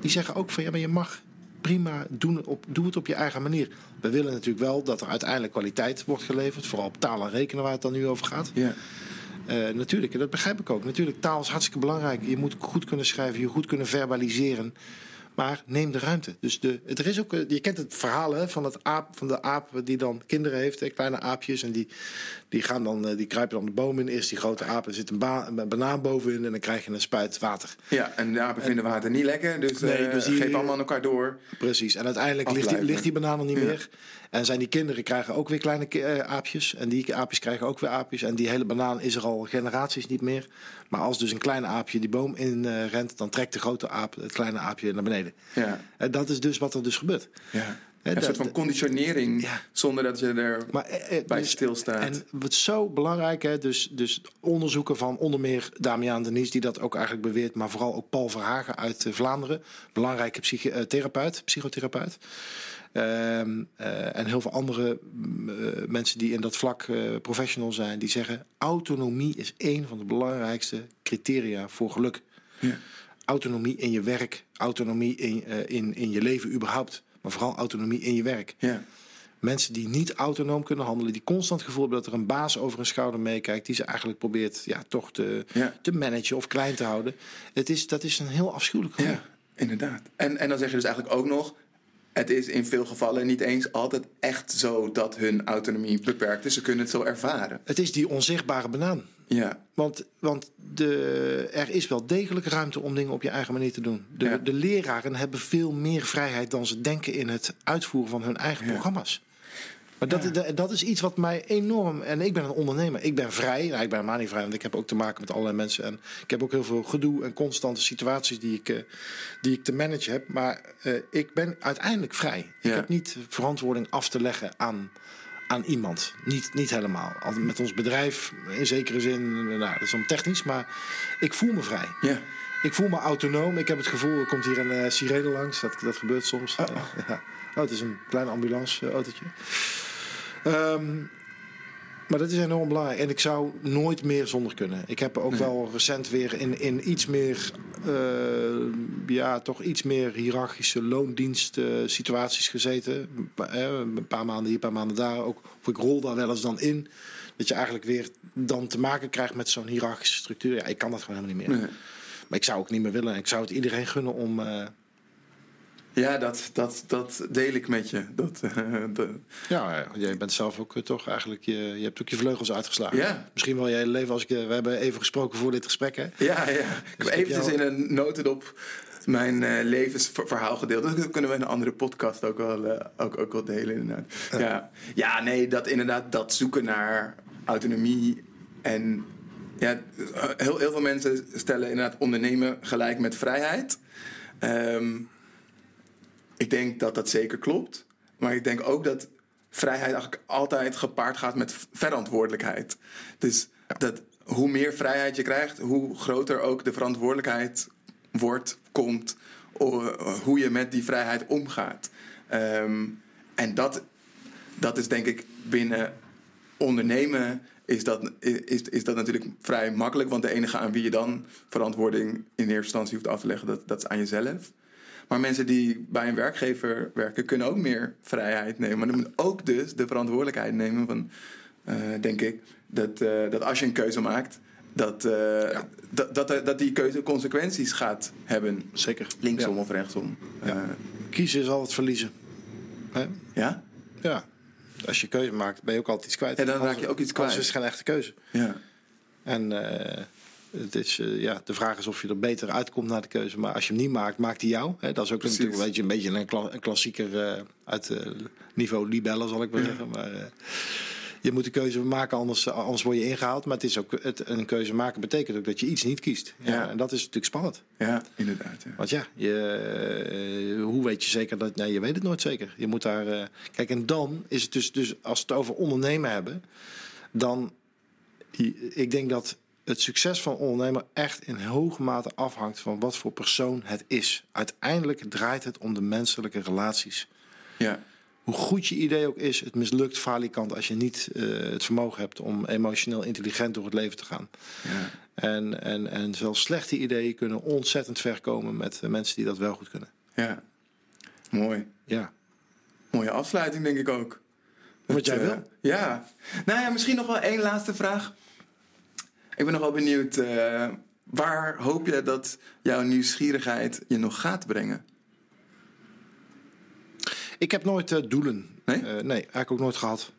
Die zeggen ook van ja, maar je mag prima doen het op, doe het op je eigen manier. We willen natuurlijk wel dat er uiteindelijk kwaliteit wordt geleverd, vooral op taal en rekenen waar het dan nu over gaat. Ja. Eh, natuurlijk, en dat begrijp ik ook. Natuurlijk, taal is hartstikke belangrijk. Je moet goed kunnen schrijven, je goed kunnen verbaliseren. Maar neem de ruimte. Dus de, het, er is ook, eh, je kent het verhaal hè, van, het aap, van de aap die dan kinderen heeft, hè, kleine aapjes. En die, die, gaan dan, eh, die kruipen dan de boom in. Eerst die grote aap, er zit een, ba- een banaan bovenin en dan krijg je een spuit water. Ja, en de apen vinden water niet lekker, dus, Nee, dus die- geef allemaal aan elkaar door. Precies. En uiteindelijk ligt die, ligt die banaan er niet Ja. meer. En zijn die kinderen krijgen ook weer kleine eh, aapjes. En die aapjes krijgen ook weer aapjes. En die hele banaan is er al generaties niet meer. Maar als dus een klein aapje die boom in rent, dan trekt de grote aap het kleine aapje naar beneden. Ja. En dat is dus wat er dus gebeurt. Ja. Een soort van conditionering, Ja. zonder dat je er Maar, eh, eh, bij dus- stilstaat. En wat zo belangrijk, hè, dus, dus onderzoeken van onder meer Damian Denies, die dat ook eigenlijk beweert, maar vooral ook Paul Verhagen uit eh, Vlaanderen, belangrijke psychi- therapeut, psychotherapeut. Ehm, eh, en heel veel andere mm, mensen die in dat vlak eh, professional zijn, die zeggen: autonomie is een van de belangrijkste criteria voor geluk. Ja. Autonomie in je werk, autonomie in, in, in je leven überhaupt, maar vooral autonomie in je werk. Ja. Mensen die niet autonoom kunnen handelen, die constant het gevoel hebben dat er een baas over hun schouder meekijkt, die ze eigenlijk probeert ja, toch te, Ja. te managen of klein te houden. Het is, dat is een heel afschuwelijk gevoel. ja, inderdaad. En, en dan zeg je dus eigenlijk ook nog... het is in veel gevallen niet eens altijd echt zo... dat hun autonomie beperkt is. Ze kunnen het zo ervaren. Het is die onzichtbare banaan. Ja, Want, want de, er is wel degelijk ruimte om dingen op je eigen manier te doen. De, Ja. de leraren hebben veel meer vrijheid dan ze denken in het uitvoeren van hun eigen Ja. programma's. Maar dat, dat, dat is iets wat mij enorm. En ik ben een ondernemer. Ik ben vrij. Nou, ik ben helemaal niet vrij, want ik heb ook te maken met allerlei mensen. En ik heb ook heel veel gedoe en constante situaties die ik, eh, die ik te managen heb. Maar eh, ik ben uiteindelijk vrij. Ik heb niet verantwoording af te leggen aan, aan iemand. Niet, niet helemaal. Al- Met ons bedrijf, in zekere zin, nou, dat is dan technisch, maar ik voel me vrij. ja. Ik voel me autonoom. Ik heb het gevoel, er komt hier een eh, sirene langs. Dat, dat gebeurt soms. Eh, ja. oh, het is een klein ambulanceautootje. Ehm Maar dat is enorm belangrijk. En ik zou nooit meer zonder kunnen. Ik heb ook wel recent weer in, in iets meer, eh, ja, toch iets meer hiërarchische loondienst eh, situaties gezeten. Eh, een paar maanden hier, een paar maanden daar. Ook, of ik rol daar wel eens dan in. Dat je eigenlijk weer dan te maken krijgt met zo'n hiërarchische structuur. Ja, ik kan dat gewoon helemaal niet meer. Nee. Maar ik zou ook niet meer willen. Ik zou het iedereen gunnen om. Ja, dat, dat, dat deel ik met je. Dat, eh, dat- ja, jij bent zelf ook eh, toch eigenlijk. Je, je hebt ook je vleugels uitgeslagen. Ja. Misschien wel je hele leven. Als ik, eh, we hebben even gesproken voor dit gesprek. Hè? ja, ja. Ik heb Dus ik eventjes jou- in een notendop mijn levensverhaal gedeeld. Dat kunnen we in een andere podcast ook wel, ook, ook wel delen inderdaad. Ja. ja, nee, dat inderdaad, dat zoeken naar autonomie en... Ja, heel, heel veel mensen stellen inderdaad ondernemen gelijk met vrijheid. Ehm, ik denk dat dat zeker klopt. Maar ik denk ook dat vrijheid eigenlijk altijd gepaard gaat met verantwoordelijkheid. Dus dat hoe meer vrijheid je krijgt, hoe groter ook de verantwoordelijkheid wordt, komt, o- hoe je met die vrijheid omgaat. Ehm, en dat, dat is denk ik binnen ondernemen is dat, is, is dat natuurlijk vrij makkelijk. Want de enige aan wie je dan verantwoording in eerste instantie hoeft af te leggen, dat, dat is aan jezelf. Maar mensen die bij een werkgever werken, kunnen ook meer vrijheid nemen. Maar dan moet ook dus de verantwoordelijkheid nemen van, eh, denk ik, dat, eh, dat als je een keuze maakt, dat, eh, dat, dat, dat die keuze consequenties gaat hebben. Zeker. Linksom Ja. of rechtsom. Ja. Kiezen is altijd verliezen. Hè? ja? Ja. Als je keuze maakt, ben je ook altijd iets kwijt. Ja, dan raak je ook iets kwijt. is het geen echte keuze. Ja. En het is, eh, ja, de vraag is of je er beter uitkomt na de keuze. Maar als je hem niet maakt, maakt hij jou. Dat is ook Precies. natuurlijk een beetje een, beetje een, kla- een klassieker eh, uit eh, niveau libellen, zal ik maar zeggen. Maar je moet de keuze maken, anders, anders word je ingehaald. Maar het is ook, het, een keuze maken betekent ook dat je iets niet kiest. Ja, Ja. En dat is natuurlijk spannend. ja, inderdaad. Ja. Want ja, je, hoe weet je zeker dat... Nee, je weet het nooit zeker. Je moet daar... kijk, en dan is het dus, dus... Als we het over ondernemen hebben... Dan... Ik denk dat het succes van ondernemer echt in hoge mate afhangt... van wat voor persoon het is. Uiteindelijk draait het om de menselijke relaties. Ja. Hoe goed je idee ook is, het mislukt falikant... als je niet eh, het vermogen hebt om emotioneel intelligent door het leven te gaan. Ja. En, en, en zelfs slechte ideeën kunnen ontzettend ver komen... met eh, mensen die dat wel goed kunnen. ja. Mooi. Ja. Mooie afsluiting, denk ik ook. Wat jij eh, wil. Ja. Nou ja, misschien nog wel één laatste vraag. Ik ben nog wel benieuwd. eh, waar hoop je dat jouw nieuwsgierigheid je nog gaat brengen? Ik heb nooit eh, doelen. Nee? Eh, nee, eigenlijk ook nooit gehad.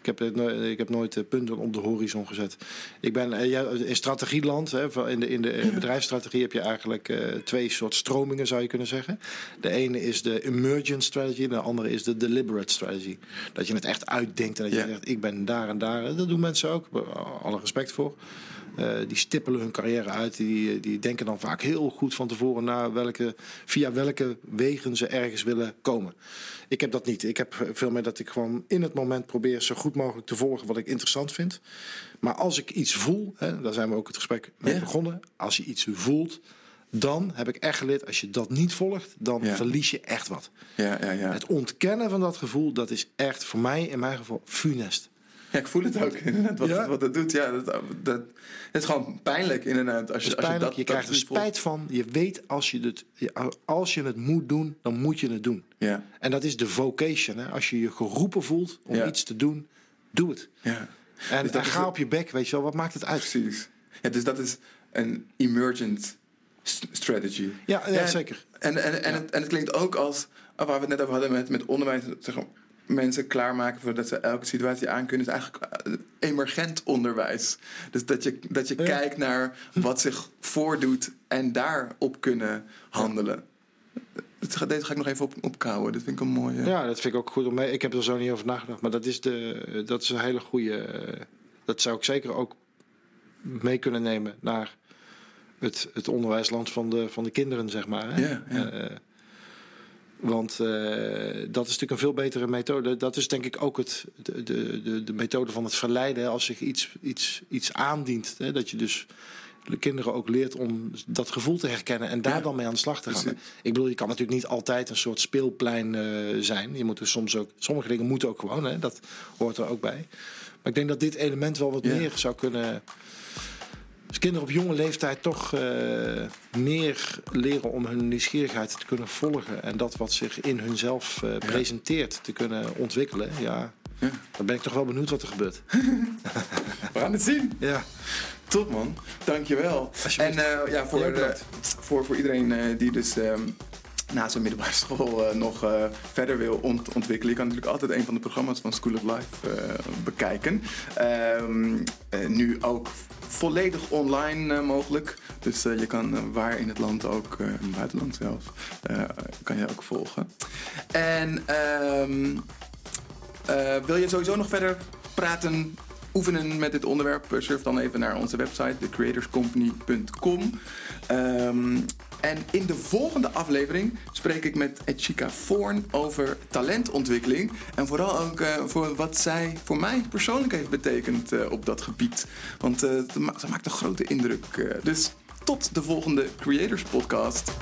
Ik heb, ik heb nooit punten op de horizon gezet. Ik ben ja, in strategieland, hè, in de, in de bedrijfsstrategie heb je eigenlijk twee soort stromingen, zou je kunnen zeggen. De ene is de emergent strategy, de andere is de deliberate strategy. Dat je het echt uitdenkt en dat je Ja. zegt, ik ben daar en daar. Dat doen mensen ook, alle respect voor. Eh, die stippelen hun carrière uit. Die, die denken dan vaak heel goed van tevoren na welke, via welke wegen ze ergens willen komen. Ik heb dat niet. Ik heb veel meer dat ik gewoon in het moment probeer zo goed mogelijk te volgen wat ik interessant vind. Maar als ik iets voel, hè, daar zijn we ook het gesprek mee Ja. begonnen. Als je iets voelt, dan heb ik echt geleerd, als je dat niet volgt, dan Ja. verlies je echt wat. Ja, ja, ja. Het ontkennen van dat gevoel, dat is echt voor mij, in mijn geval, funest. Ja ik voel het ook inderdaad. Wat, Ja? wat het doet. Ja, dat, dat, het is gewoon pijnlijk inderdaad. Als je, als je, dat, je dat krijgt er niet voelt. spijt van. Je weet als je, het, als je het moet doen, dan moet je het doen. Ja, En dat is de vocation. Hè? Als je je geroepen voelt om Ja. iets te doen, doe het. ja. En, Dus dat en ga het- op je bek, weet je wel. Wat maakt het uit? Precies. Ja, dus dat is een emergent st- strategy. Ja, ja, zeker. En, en, en, het, en het klinkt ook als, waar we het net over hadden met, met onderwijs, zeg maar, mensen klaarmaken voordat ze elke situatie aan kunnen, is eigenlijk eh, emergent onderwijs. Dus dat je, dat je Ja. kijkt naar wat zich voordoet en daarop kunnen handelen. Dat ga- Deze ga ik nog even op, opkouwen. Dat vind ik een mooie. Ja, dat vind ik ook goed om mee. Ik heb er zo niet over nagedacht. Maar dat is, de, dat is een hele goede. eh, Dat zou ik zeker ook mee kunnen nemen naar het, het onderwijsland van de, van de kinderen, zeg maar. Hè? Ja, ja. Eh, want eh, dat is natuurlijk een veel betere methode. Dat is denk ik ook het, de, de, de, de methode van het verleiden. Als zich iets, iets, iets aandient. Hè? Dat je dus de kinderen ook leert om dat gevoel te herkennen en daar Ja. dan mee aan de slag te gaan. Precies. Ik bedoel, je kan natuurlijk niet altijd een soort speelplein eh, zijn. Je moet er soms ook, sommige dingen moeten ook gewoon, hè, dat hoort er ook bij. Maar ik denk dat dit element wel wat Ja. meer zou kunnen. Als kinderen op jonge leeftijd toch eh, meer leren om hun nieuwsgierigheid te kunnen volgen en dat wat zich in hunzelf eh, presenteert te kunnen ontwikkelen, ja, Ja. dan ben ik toch wel benieuwd wat er gebeurt. We gaan het zien. Ja. Top man, dankjewel. En eh, ja, voor, voor, voor iedereen die dus ehm, na zijn middelbare school eh, nog eh, verder wil ont- ontwikkelen. Je kan natuurlijk altijd een van de programma's van School of Life eh, bekijken. Ehm, eh, nu ook volledig online mogelijk. Dus je kan waar in het land ook, in het buitenland zelfs, eh, kan je ook volgen. En ehm, eh, wil je sowieso nog verder praten, oefenen met dit onderwerp? Surf dan even naar onze website, thecreatorscompany.com. Ehm, en in de volgende aflevering spreek ik met Echika Voorn over talentontwikkeling. En vooral ook eh, voor wat zij voor mij persoonlijk heeft betekend eh, op dat gebied. Want eh, ze ma- ze maakt een grote indruk. dus tot de volgende Creators Podcast.